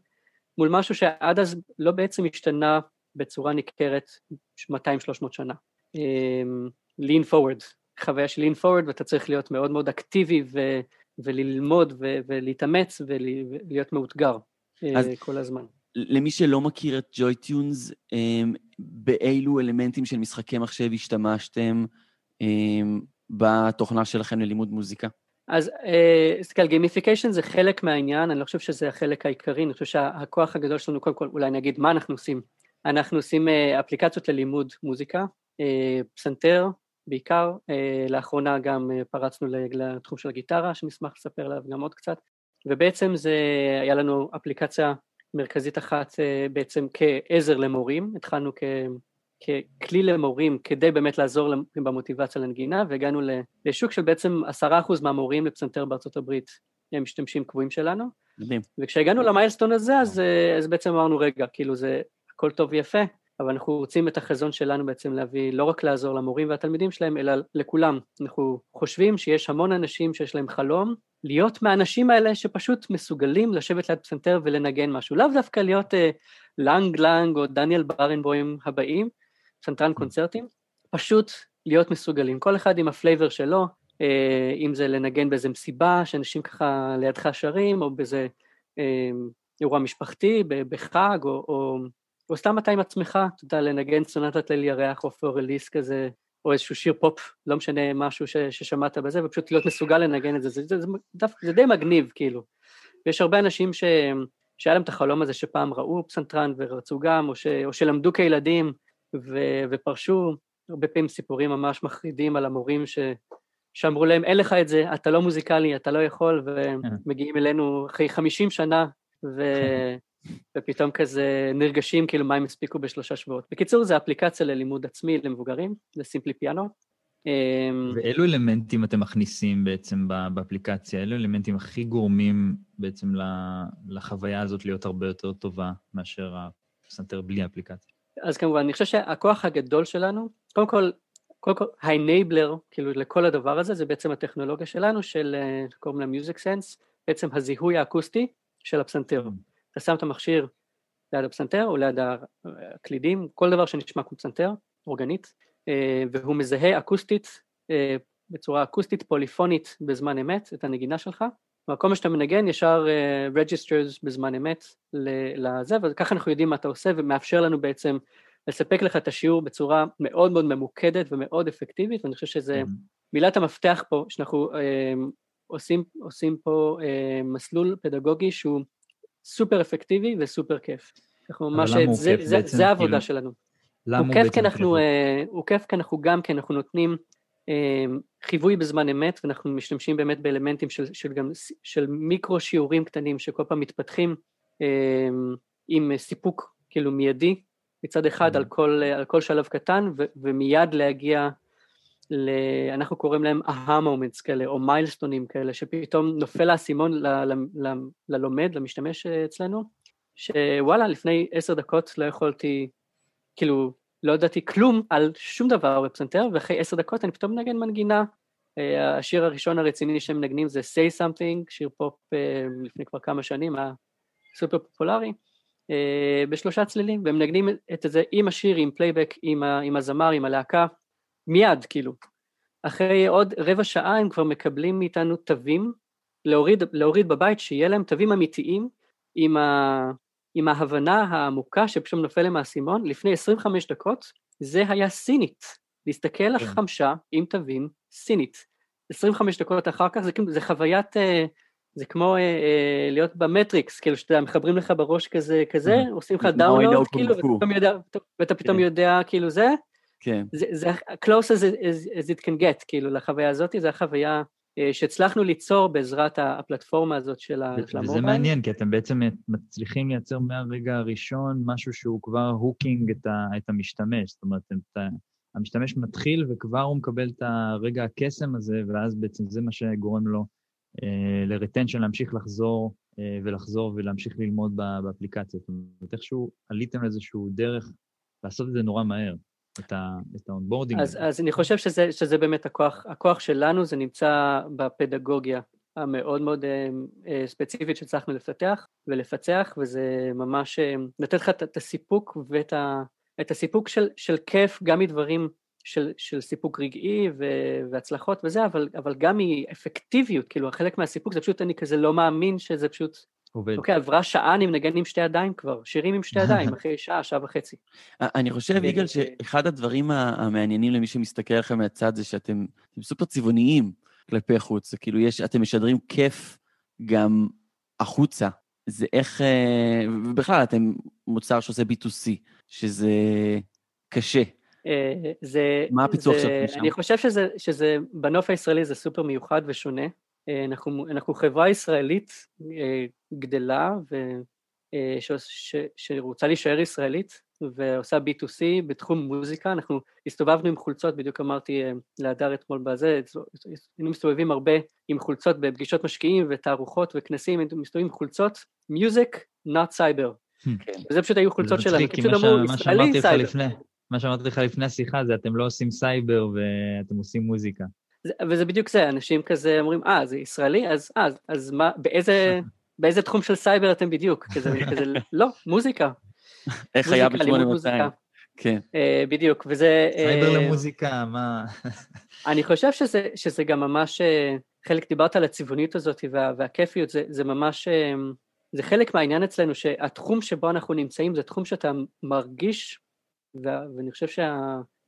מול משהו שעד אז לא בעצם השתנה בצורה ניכרת 200-300 שנה. אמ, lean forward, חוויה של lean forward, ואתה צריך להיות מאוד מאוד אקטיבי ו, וללמוד ו, ולהתאמץ ולהיות מאותגר אה, אז... כל הזמן. למי שלא מכיר את ג'וי טיונס, אמ, באילו אלמנטים של משחקי מחשב השתמשתם אמ, בתוכנה שלכם ללימוד מוזיקה? אז תסתכל, אה, gamification זה חלק מהעניין, אני לא חושב שזה החלק העיקרי, אני חושב שהכוח הגדול שלנו, קודם כל אולי נגיד מה אנחנו עושים. אנחנו עושים אה, אפליקציות ללימוד מוזיקה, אה, פסנתר בעיקר, לאחרונה גם פרצנו לתחום של הגיטרה, שנשמח לספר עליו גם עוד קצת, ובעצם זה, היה לנו אפליקציה מרכזית אחת אה, בעצם כעזר למורים, התחלנו כ... ככלי למורים כדי באמת לעזור במוטיבציה לנגינה, והגענו לשוק של בעצם עשרה אחוז מהמורים לפסנתר בארצות הברית הם משתמשים קבועים שלנו. מדהים. וכשהגענו למיילסטון הזה, אז, אה, אז בעצם אמרנו, רגע, כאילו זה הכל טוב ויפה, אבל אנחנו רוצים את החזון שלנו בעצם להביא, לא רק לעזור למורים והתלמידים שלהם, אלא לכולם. אנחנו חושבים שיש המון אנשים שיש להם חלום, להיות מהאנשים האלה שפשוט מסוגלים לשבת ליד פסנתר ולנגן משהו. לאו דווקא להיות אה, לנג לנג או דניאל ברנבוים הבאים, פסנתרן קונצרטים, פשוט להיות מסוגלים. כל אחד עם ה flavor שלו, אה, אם זה לנגן באיזה מסיבה, שאנשים ככה לידך שרים, או באיזה אה, אירוע משפחתי, בחג, או, או, או סתם אתה עם עצמך, אתה יודע, לנגן סונטת ליל ירח או פור אליז כזה או איזשהו שיר פופ, לא משנה משהו ש, ששמעת בזה, ופשוט להיות מסוגל לנגן את זה, זה, זה, זה, זה, זה די מגניב כאילו. ויש הרבה אנשים ש, שהיה להם את החלום הזה שפעם ראו פסנתרן ורצו גם, או, ש, או שלמדו כילדים ו, ופרשו, הרבה פעמים סיפורים ממש מחרידים על המורים ש, שאמרו להם, אין לך את זה, אתה לא מוזיקלי, אתה לא יכול, ומגיעים אלינו אחרי 50 שנה, ו... ופתאום כזה נרגשים כאילו מה הם הספיקו בשלושה שבועות. בקיצור, זה אפליקציה ללימוד עצמי למבוגרים, זה סימפלי פיאנו. ואילו אלמנטים אתם מכניסים בעצם באפליקציה? אילו אלמנטים הכי גורמים בעצם לחוויה הזאת להיות הרבה יותר טובה מאשר הפסנתר בלי האפליקציה? אז כמובן, אני חושב שהכוח הגדול שלנו, קודם כל, קודם כל, האנבלר, כאילו, לכל הדבר הזה, זה בעצם הטכנולוגיה שלנו, של, אה, קוראים לה מיוזיק סנס, בעצם הזיהוי האקוסטי של הפסנתר. Mm. אתה שם את המכשיר ליד הפסנתר או ליד הקלידים, כל דבר שנשמע כמו פסנתר, אורגנית, אה, והוא מזהה אקוסטית, אה, בצורה אקוסטית פוליפונית בזמן אמת את הנגינה שלך, כלומר כל מה שאתה מנגן ישר registers בזמן אמת לזה, וככה אנחנו יודעים מה אתה עושה ומאפשר לנו בעצם לספק לך את השיעור בצורה מאוד מאוד ממוקדת ומאוד אפקטיבית, ואני חושב שזה כן. מילת המפתח פה, שאנחנו אה, עושים, עושים פה אה, מסלול פדגוגי שהוא סופר אפקטיבי וסופר כיף. אנחנו ממש, זה, זה, זה העבודה כאילו, שלנו. למה הוא כיף כי אנחנו, uh, הוא כיף כי אנחנו גם כן, אנחנו נותנים uh, חיווי בזמן אמת, ואנחנו משתמשים באמת באלמנטים של, של, גם, של מיקרו שיעורים קטנים שכל פעם מתפתחים עם סיפוק כאילו מיידי, מצד אחד על כל, על כל שלב קטן, ו, ומיד להגיע ל... אנחנו קוראים להם אהה מומנטס כאלה, או מיילסטונים כאלה, שפתאום נופל האסימון ל... ל... ל... ללומד, למשתמש אצלנו, שוואלה, לפני עשר דקות לא יכולתי, כאילו, לא ידעתי כלום על שום דבר בפסנתר, ואחרי עשר דקות אני פתאום מנגן מנגינה. אה, השיר הראשון הרציני שהם מנגנים זה Say Something, שיר פופ אה, לפני כבר כמה שנים, היה סופר פופולרי, אה, בשלושה צלילים, והם מנגנים את זה עם השיר, עם playback, עם, הזמר, עם הלהקה, מיד, כאילו. אחרי עוד רבע שעה הם כבר מקבלים מאיתנו תווים, להוריד, להוריד בבית, שיהיה להם תווים אמיתיים עם, ה, עם ההבנה העמוקה שפשוט נופל להם האסימון. לפני 25 דקות זה היה סינית. להסתכל על כן. החמשה עם תווים סינית. 25 דקות אחר כך, זה, כאילו, זה חוויית, אה, זה כמו אה, אה, להיות ב Matrix, כאילו שאתה מחברים לך בראש כזה, כזה, mm-hmm. עושים לך download, כאילו, ואתה פתאום ואתה פתאום כן. יודע, כאילו זה, כן. זה, זה close as, as, as it can get, כאילו, לחוויה הזאת, זו החוויה אה, שהצלחנו ליצור בעזרת הפלטפורמה הזאת של ה mobile. וזה מעניין, כי אתם בעצם מצליחים לייצר מהרגע הראשון משהו שהוא כבר hooking את, ה, את המשתמש. זאת אומרת, את, המשתמש מתחיל וכבר הוא מקבל את הרגע הקסם הזה, ואז בעצם זה מה שגורם לו אה, ל retention להמשיך לחזור אה, ולחזור ולהמשיך ללמוד באפליקציה. זאת אומרת, איכשהו עליתם לאיזשהו דרך לעשות את זה נורא מהר. את ה onboarding. אז, אז אני חושב שזה, שזה באמת הכוח, הכוח שלנו, זה נמצא בפדגוגיה המאוד מאוד uh, ספציפית שהצלחנו לפתח ולפצח, וזה ממש uh, נותן לך את הסיפוק ואת ה, את הסיפוק של, של כיף, גם מדברים של, של סיפוק רגעי ו, והצלחות וזה, אבל, אבל גם מאפקטיביות, כאילו חלק מהסיפוק זה פשוט אני כזה לא מאמין שזה פשוט עובד. אוקיי, עברה שעה, אני מנגן עם שתי ידיים כבר, שירים עם שתי ידיים, אחרי שעה, שעה וחצי. אני חושב, יגאל, שאחד הדברים המעניינים למי שמסתכל עליכם מהצד זה שאתם סופר צבעוניים כלפי חוץ, זה כאילו יש, אתם משדרים כיף גם החוצה. זה איך, אה, ובכלל, אתם מוצר שעושה B2C, שזה קשה. אה, זה... מה הפיצוח שלכם שם? אני חושב שזה, שזה, בנוף הישראלי זה סופר מיוחד ושונה. אה, אנחנו, אנחנו חברה ישראלית אה, גדלה ו, אה, ש, ש, שרוצה להישאר ישראלית ועושה B2C בתחום מוזיקה, אנחנו הסתובבנו עם חולצות, בדיוק אמרתי להדר אתמול בזה, היינו מסתובבים הרבה עם חולצות בפגישות משקיעים ותערוכות וכנסים, היינו מסתובבים עם חולצות, Music, not cyber. כן. וזה פשוט היו חולצות שלנו, כי פשוט אמרו, ישראלי סייבר. מה שאמרתי לך לפני השיחה זה אתם לא עושים סייבר ואתם עושים מוזיקה. וזה בדיוק זה, אנשים כזה אומרים, אה, זה ישראלי? אז, אז, אז מה, באיזה, באיזה תחום של סייבר אתם בדיוק? כזה, כזה, לא, מוזיקה. איך היה ב-8200? כן. Uh, בדיוק, וזה... סייבר uh, למוזיקה, מה... אני חושב שזה, שזה גם ממש, uh, חלק דיברת על הצבעוניות הזאת וה, והכיפיות, זה, זה ממש, uh, זה חלק מהעניין אצלנו, שהתחום שבו אנחנו נמצאים זה תחום שאתה מרגיש, ואני חושב שה,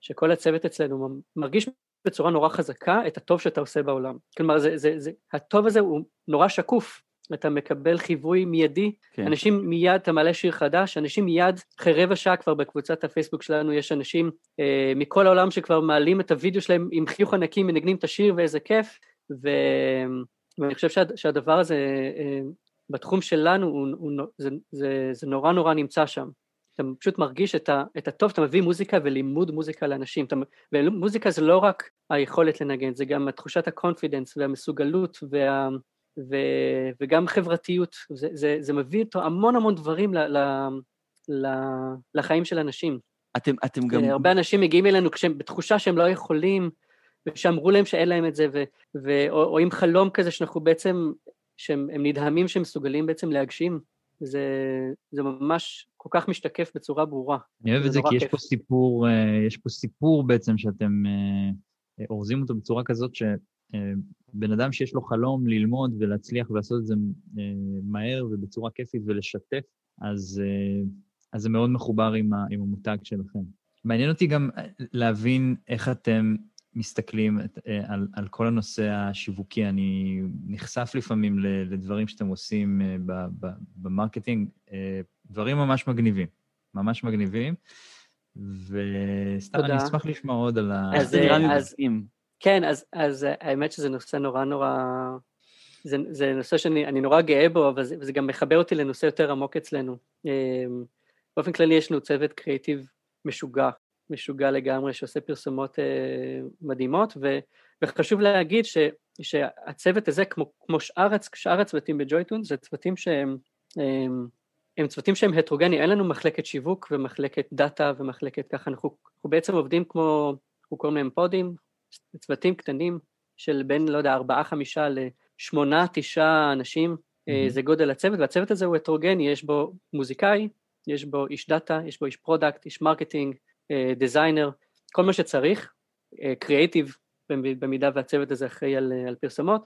שכל הצוות אצלנו מרגיש בצורה נורא חזקה את הטוב שאתה עושה בעולם. כלומר, זה, זה, זה, הטוב הזה הוא נורא שקוף. אתה מקבל חיווי מיידי, כן. אנשים מיד, אתה מעלה שיר חדש, אנשים מיד, אחרי רבע שעה כבר בקבוצת הפייסבוק שלנו יש אנשים אה, מכל העולם שכבר מעלים את הוידאו שלהם עם חיוך ענקי, מנגנים את השיר ואיזה כיף, ו... ואני חושב שה, שהדבר הזה אה, בתחום שלנו, הוא, הוא, זה, זה, זה נורא נורא נמצא שם. אתה פשוט מרגיש את, ה, את הטוב, אתה מביא מוזיקה ולימוד מוזיקה לאנשים. אתה, ומוזיקה זה לא רק היכולת לנגן, זה גם תחושת ה confidence והמסוגלות וה, ו, וגם חברתיות. זה, זה, זה מביא איתו המון המון דברים ל, ל, ל, לחיים של אנשים. אתם, אתם גם... הרבה אנשים מגיעים אלינו כשהם בתחושה שהם לא יכולים, ושאמרו להם שאין להם את זה, ו, ו, או, או עם חלום כזה שאנחנו בעצם, שהם נדהמים שהם מסוגלים בעצם להגשים. זה, זה ממש כל כך משתקף בצורה ברורה. אני אוהב את זה כי יש פה סיפור, אה, יש פה סיפור בעצם שאתם אה, אה, אורזים אותו בצורה כזאת שבן אדם שיש לו חלום ללמוד ולהצליח ולעשות את זה מהר ובצורה כיפית ולשתף, אז, אז זה מאוד מחובר עם, עם המותג שלכם. מעניין אותי גם להבין איך אתם מסתכלים את, על, על כל הנושא השיווקי. אני נחשף לפעמים לדברים שאתם עושים ב marketing, דברים ממש מגניבים, ממש מגניבים, וסתם אני אשמח לשמוע עוד על ה... אז, אה, אז, כן, אז, אז האמת שזה נושא נורא נורא... זה, זה נושא שאני נורא גאה בו, אבל זה, וזה גם מחבר אותי לנושא יותר עמוק אצלנו. באופן כללי יש לנו צוות קריאיטיב משוגע, משוגע לגמרי, שעושה פרסומות אה, מדהימות, ו, וחשוב להגיד ש, שהצוות הזה, כמו, כמו שאר, שאר הצוותים בג'ויטון, זה צוותים שהם... אמ, הם צוותים שהם הטרוגני, אין לנו מחלקת שיווק ומחלקת data ומחלקת ככה, אנחנו, אנחנו בעצם עובדים כמו, אנחנו קוראים להם pod ים, צוותים קטנים של בין, לא יודע, ארבעה, חמישה לשמונה, תשעה אנשים, mm-hmm. זה גודל הצוות, והצוות הזה הוא הטרוגני, יש בו מוזיקאי, יש בו איש data, יש בו איש product, איש marketing, designer, כל מה שצריך, קריאייטיב, במידה והצוות הזה אחראי על, על פרסומות,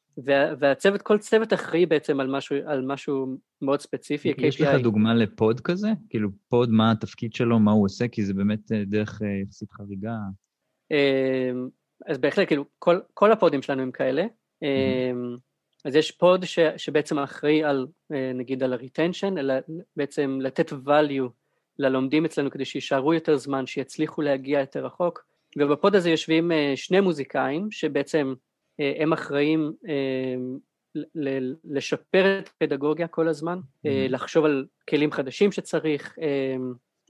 והצוות, כל צוות אחראי בעצם על משהו, על משהו מאוד ספציפי, KPI. יש לך דוגמה ל pod כזה? כאילו pod, מה התפקיד שלו, מה הוא עושה? כי זה באמת אה, דרך אה, יחסית חריגה. אז בהחלט, כאילו, כל, כל ה pod ים שלנו הם כאלה. Mm-hmm. אז יש pod ש, שבעצם אחראי על, אה, נגיד, על ה- retention, אלא בעצם לתת value ללומדים אצלנו כדי שיישארו יותר זמן, שיצליחו להגיע יותר רחוק. וב pod הזה יושבים אה, שני מוזיקאים, שבעצם הם אחראים לשפר את הפדגוגיה כל הזמן, mm-hmm. לחשוב על כלים חדשים שצריך,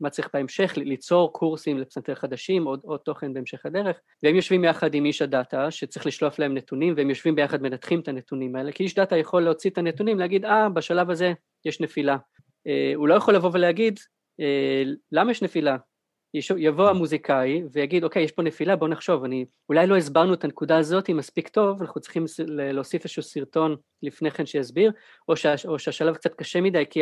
מה צריך בהמשך, ליצור קורסים לפסנתר חדשים, עוד, עוד תוכן בהמשך הדרך, והם יושבים יחד עם איש הדאטה שצריך לשלוף להם נתונים, והם יושבים ביחד מנתחים את הנתונים האלה, כי איש דאטה יכול להוציא את הנתונים, להגיד, אה, בשלב הזה יש נפילה. אה, הוא לא יכול לבוא ולהגיד, אה, למה יש נפילה? יבוא המוזיקאי ויגיד, אוקיי, יש פה נפילה, בוא נחשוב, אני, אולי לא הסברנו את הנקודה הזאת מספיק טוב, אנחנו צריכים להוסיף איזשהו סרטון לפני כן שיסביר, או, שה, או שהשלב קצת קשה מדי, כי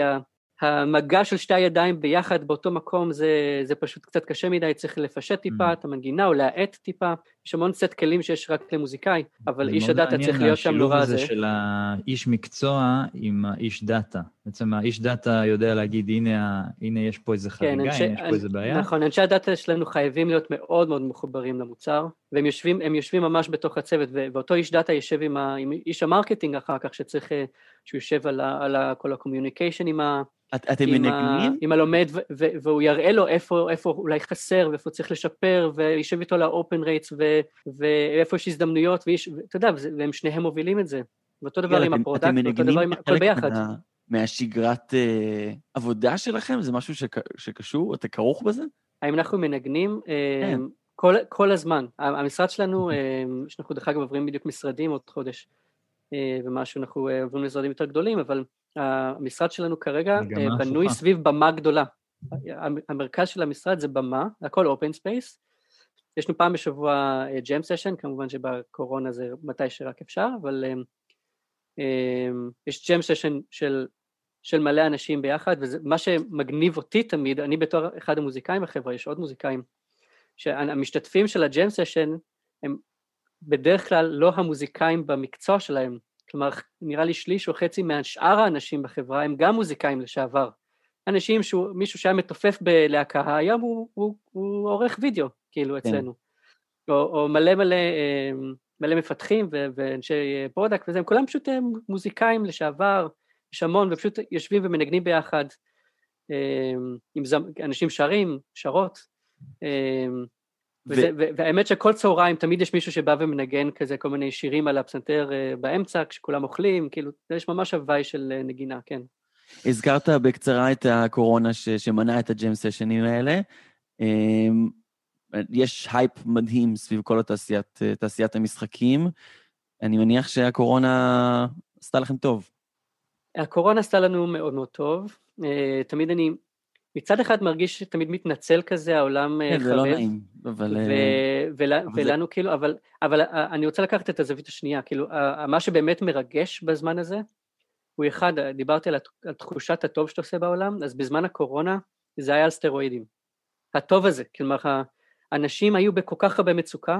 המגע של שתי הידיים ביחד באותו מקום זה, זה פשוט קצת קשה מדי, צריך לפשט טיפה mm. את המנגינה או להאט טיפה, יש המון סט כלים שיש רק למוזיקאי, אבל איש ה data צריך להיות שם נורא זה. זה של האיש מקצוע עם האיש דאטה. בעצם האיש דאטה יודע להגיד, הנה, הנה יש פה איזה כן, חריגה, כן, אנשי, הנה יש פה איזה בעיה. נכון, אנשי ה data שלנו חייבים להיות מאוד מאוד מחוברים למוצר, והם יושבים, יושבים ממש בתוך הצוות, ואותו איש data יושב עם, ה, עם איש ה marketing אחר כך, שצריך, אה, שהוא יושב על, ה, על ה, כל ה communication עם ה... את, אתם מנגנים? עם הלומד, והוא יראה לו איפה, איפה אולי חסר, ואיפה צריך לשפר, וישב איתו ל open rates, ואיפה יש הזדמנויות, ואתה יודע, והם שניהם מובילים את זה. ואותו דבר עם ה product, ואותו דבר עם הכל ביחד. מה, מהשגרת uh, עבודה שלכם? זה משהו שק, שקשור? אתה כרוך בזה? האם אנחנו מנגנים? כן. Uh, כל, כל הזמן. המשרד שלנו, uh, שאנחנו דרך אגב עוברים בדיוק משרדים עוד חודש, uh, ומשהו, אנחנו uh, עוברים למשרדים יותר גדולים, אבל המשרד שלנו כרגע בנוי סביב במה גדולה. המרכז של המשרד זה במה, הכל open space. יש לנו פעם בשבוע jam session, כמובן שבקורונה זה מתי שרק אפשר, אבל יש jam session של, של מלא אנשים ביחד, ומה שמגניב אותי תמיד, אני בתור אחד המוזיקאים בחברה, יש עוד מוזיקאים, שהמשתתפים של ה jam session הם בדרך כלל לא המוזיקאים במקצוע שלהם, כלומר, נראה לי שליש או חצי מהשאר האנשים בחברה הם גם מוזיקאים לשעבר. אנשים שהוא, מישהו שהיה מתופף בלהקה, היום הוא, הוא, הוא עורך וידאו, כאילו, כן. אצלנו. או, או מלא מלא, אה, מלא מפתחים ו, ואנשי product וזה, הם כולם פשוט הם מוזיקאים לשעבר, יש המון, ופשוט יושבים ומנגנים ביחד, אה, עם זמ, אנשים שרים, שרות. אה, וזה, ו... והאמת שכל צהריים תמיד יש מישהו שבא ומנגן כזה כל מיני שירים על הפסנתר אה, באמצע, כשכולם אוכלים, כאילו, יש ממש הוואי של אה, נגינה, כן. הזכרת בקצרה את הקורונה ש... שמנע את ה jam session ים האלה. יש הייפ מדהים סביב כל התעשיית, תעשיית המשחקים. אני מניח שהקורונה עשתה לכם טוב. הקורונה עשתה לנו מאוד מאוד טוב. אה, תמיד אני מצד אחד מרגיש שתמיד מתנצל כזה, העולם חרב. כן, זה לא נעים, אבל... ולנו כאילו, אבל, אבל אה, אני רוצה לקחת את הזווית השנייה, כאילו, מה שבאמת מרגש בזמן הזה, הוא אחד, דיברתי על, על תחושת הטוב שאתה עושה בעולם, אז בזמן הקורונה זה היה על סטרואידים. הטוב הזה, כלומר, האנשים היו בכל כך הרבה מצוקה,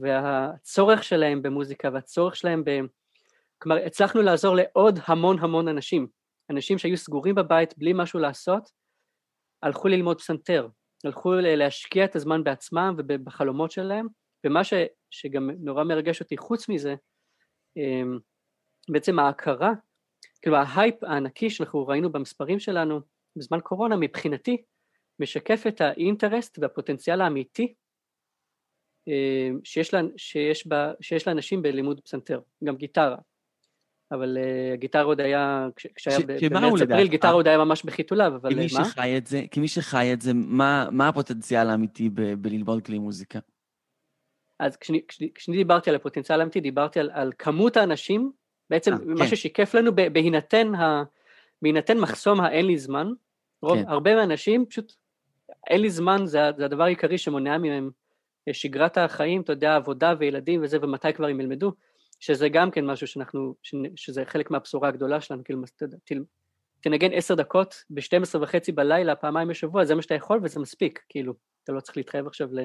והצורך שלהם במוזיקה והצורך שלהם ב... כלומר, הצלחנו לעזור לעוד המון המון אנשים. אנשים שהיו סגורים בבית בלי משהו לעשות, הלכו ללמוד פסנתר, הלכו להשקיע את הזמן בעצמם ובחלומות שלהם, ומה ש, שגם נורא מרגש אותי חוץ מזה, אמ, בעצם ההכרה, כאילו ההייפ הענקי שאנחנו ראינו במספרים שלנו בזמן קורונה, מבחינתי, משקף את האינטרסט והפוטנציאל האמיתי אמ, שיש, לה, שיש, בה, שיש לאנשים בלימוד פסנתר, גם גיטרה. אבל uh, הגיטרה עוד היה, כשהיה במרץ אפריל, גיטרה עוד היה ממש בחיתוליו, אבל כמי מה? שחי את זה, כמי שחי את זה, מה, מה הפוטנציאל האמיתי ב- בללמוד כלי מוזיקה? אז כשאני, כשאני, כשאני דיברתי על הפוטנציאל האמיתי, דיברתי על, על כמות האנשים, בעצם 아, אה, מה כן. ששיקף לנו בהינתן, ה, בהינתן מחסום האין לי זמן, רוב, כן. הרבה מהאנשים פשוט, אין לי זמן, זה, זה הדבר העיקרי שמונע מהם אה, שגרת החיים, אתה יודע, עבודה וילדים וזה, ומתי כבר הם ילמדו. שזה גם כן משהו שאנחנו, שזה חלק מהבשורה הגדולה שלנו, כאילו, תנגן עשר דקות ב-12 וחצי בלילה, פעמיים בשבוע, זה מה שאתה יכול וזה מספיק, כאילו, אתה לא צריך להתחייב עכשיו ל,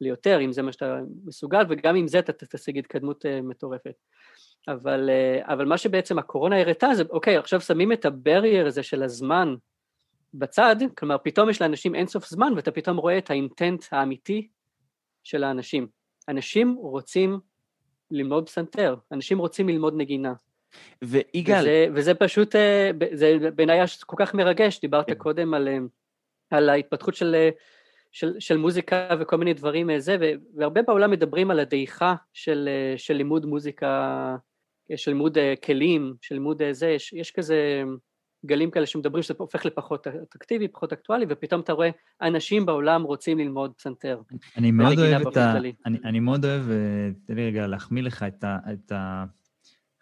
ליותר, אם זה מה שאתה מסוגל, וגם עם זה אתה תשיג התקדמות uh, מטורפת. אבל, uh, אבל מה שבעצם הקורונה הראתה זה, אוקיי, עכשיו שמים את הברייר הזה של הזמן בצד, כלומר, פתאום יש לאנשים אינסוף זמן, ואתה פתאום רואה את האינטנט האמיתי של האנשים. אנשים רוצים ללמוד פסנתר, אנשים רוצים ללמוד נגינה. ויגאל... וזה, וזה פשוט, אה, זה בעיניי היה כל כך מרגש, דיברת כן. קודם על, אה, על ההתפתחות של, אה, של, של מוזיקה וכל מיני דברים זה, והרבה בעולם מדברים על הדעיכה של, של לימוד מוזיקה, של לימוד כלים, של לימוד זה, יש, יש כזה גלים כאלה שמדברים שזה הופך לפחות אטרקטיבי, פחות אקטואלי, ופתאום אתה רואה אנשים בעולם רוצים ללמוד פסנטר. אני מאוד אוהב את ה... אני, אני מאוד אוהב, תן לי רגע להחמיא לך את ה... את.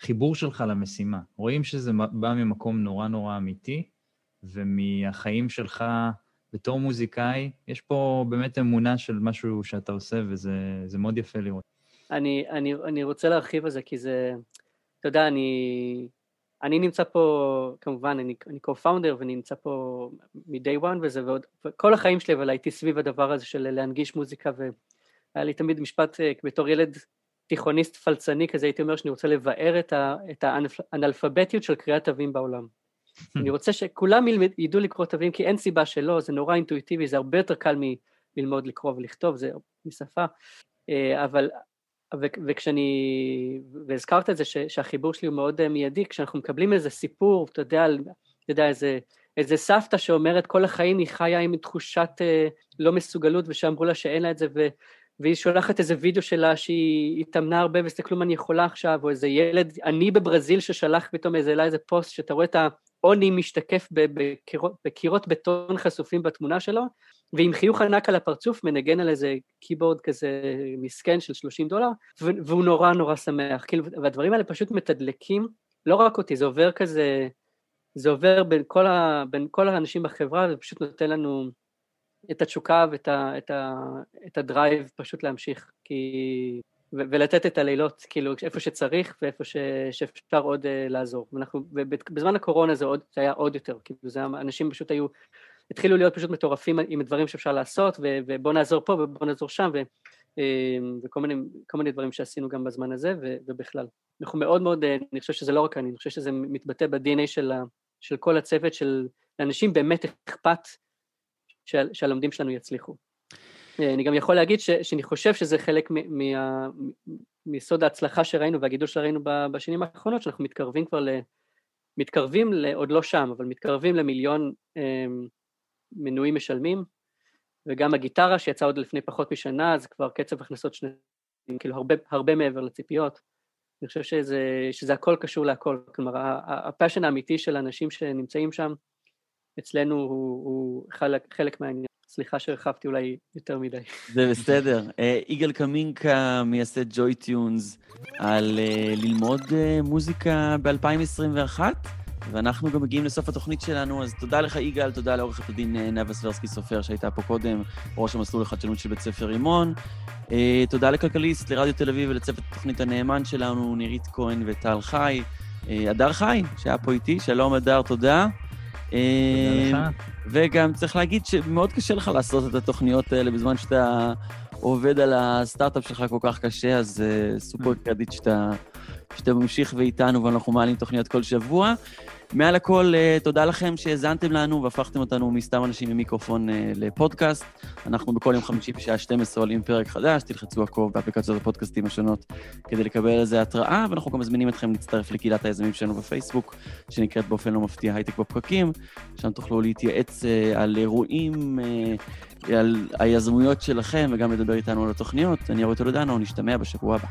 החיבור שלך למשימה. רואים שזה בא ממקום נורא נורא אמיתי, ומהחיים שלך בתור מוזיקאי, יש פה באמת אמונה של משהו שאתה עושה, וזה מאוד יפה לראות. אני, אני, אני רוצה להרחיב על זה, כי זה, אתה יודע, אני, אני נמצא פה, כמובן, אני, אני co-founder ואני נמצא פה מ-day one וזה, ועוד, כל החיים שלי, אבל הייתי סביב הדבר הזה של להנגיש מוזיקה, והיה לי תמיד משפט, אה, בתור ילד תיכוניסט פלצני כזה, הייתי אומר שאני רוצה לבאר את, ה, את האנאלפביתיות של קריאת תווים בעולם. אני רוצה שכולם ילמד, ידעו לקרוא תווים, כי אין סיבה שלא, זה נורא אינטואיטיבי, זה הרבה יותר קל מללמוד לקרוא ולכתוב, זה משפה. אה, אבל, וכשאני, והזכרת את זה, שהחיבור שלי הוא מאוד אה, מיידי, כשאנחנו מקבלים איזה סיפור, אתה יודע, אתה יודע, איזה, איזה סבתא שאומרת כל החיים היא חיה עם תחושת אה, לא מסוגלות, ושאמרו לה שאין לה את זה, ו, והיא שולחת איזה וידאו שלה שהיא התאמנה הרבה והסתכלו מה אני יכולה עכשיו, או איזה ילד עני בברזיל ששלח פתאום איזה, איזה פוסט שאתה רואה את העוני משתקף בקירות, בקירות בטון חשופים בתמונה שלו, ועם חיוך ענק על הפרצוף מנגן על איזה keyboard כזה מסכן של 30 דולר, והוא נורא נורא שמח, כאילו, והדברים האלה פשוט מתדלקים, לא רק אותי, זה עובר כזה, זה עובר בין כל, ה, בין כל האנשים בחברה, זה פשוט נותן לנו את התשוקה ואת ה, את ה, את ה drive פשוט להמשיך, כי... ו- ולתת את הלילות, כאילו, איפה שצריך ואיפה ש- שאפשר עוד uh, לעזור. ואנחנו, ובזמן הקורונה זה, עוד, זה היה עוד יותר, כאילו, זה, אנשים פשוט היו, התחילו להיות פשוט מטורפים עם דברים שאפשר לעשות, ו- ובוא נעזור פה ובוא נעזור שם, ו- uh, וכל מיני, מיני דברים שעשינו גם בזמן הזה, ו- ובכלל. אנחנו מאוד מאוד, uh, אני חושב שזה לא רק אני, אני חושב שזה מתבטא ב-DNA של, של כל הצוות, של לאנשים באמת אכפת של, שהלומדים שלנו יצליחו. אה, אני גם יכול להגיד ש, שאני חושב שזה חלק מיסוד ההצלחה שראינו והגידול שראינו בשנים האחרונות, שאנחנו מתקרבים כבר ל... מתקרבים, ל, עוד לא שם, אבל מתקרבים למיליון אה, מנויים משלמים, וגם הגיטרה שיצאה עוד לפני פחות משנה, זה כבר קצב הכנסות שני, כאילו הרבה, הרבה מעבר לציפיות. אני חושב שזה, שזה הכל קשור להכל, כלומר הפאשן האמיתי של האנשים שנמצאים שם, אצלנו הוא, הוא חלק, חלק מהעניין. סליחה שהרחבתי אולי יותר מדי. זה בסדר. אה, יגאל קמינקה, מייסד JoyTunes, על אה, ללמוד אה, מוזיקה ב-2021, ואנחנו גם מגיעים לסוף התוכנית שלנו, אז תודה לך, יגאל, תודה לעורכת הדין נאוה סברסקי סופר שהייתה פה קודם, ראש המסלול לחדשנות של בית ספר רימון. אה, תודה לכלכליסט, לרדיו תל אביב ולצוות התוכנית הנאמן שלנו, נירית כהן וטל חי. הדר חי, שהיה פה איתי, שלום הדר, תודה. אה, וגם צריך להגיד שמאוד קשה לך לעשות את התוכניות האלה בזמן שאתה עובד על הסטארט-אפ שלך כל כך קשה, אז סופר mm. קרדיט שאתה, שאתה ממשיך ואיתנו ואנחנו מעלים תוכניות כל שבוע. מעל הכל, uh, תודה לכם שהאזנתם לנו והפכתם אותנו מסתם אנשים עם מיקרופון uh, לפודקאסט. אנחנו בכל יום חמישי בשעה 12 עולים פרק חדש, תלחצו עקוב באפליקציות הפודקאסטים השונות כדי לקבל איזה התראה, ואנחנו גם מזמינים אתכם להצטרף לקהילת היזמים שלנו בפייסבוק, שנקראת באופן לא מפתיע הייטק בפקקים, שם תוכלו להתייעץ uh, על אירועים, על היזמויות שלכם, וגם לדבר איתנו על התוכניות. אני אורי טולדנו, נשתמע בשבוע הבא.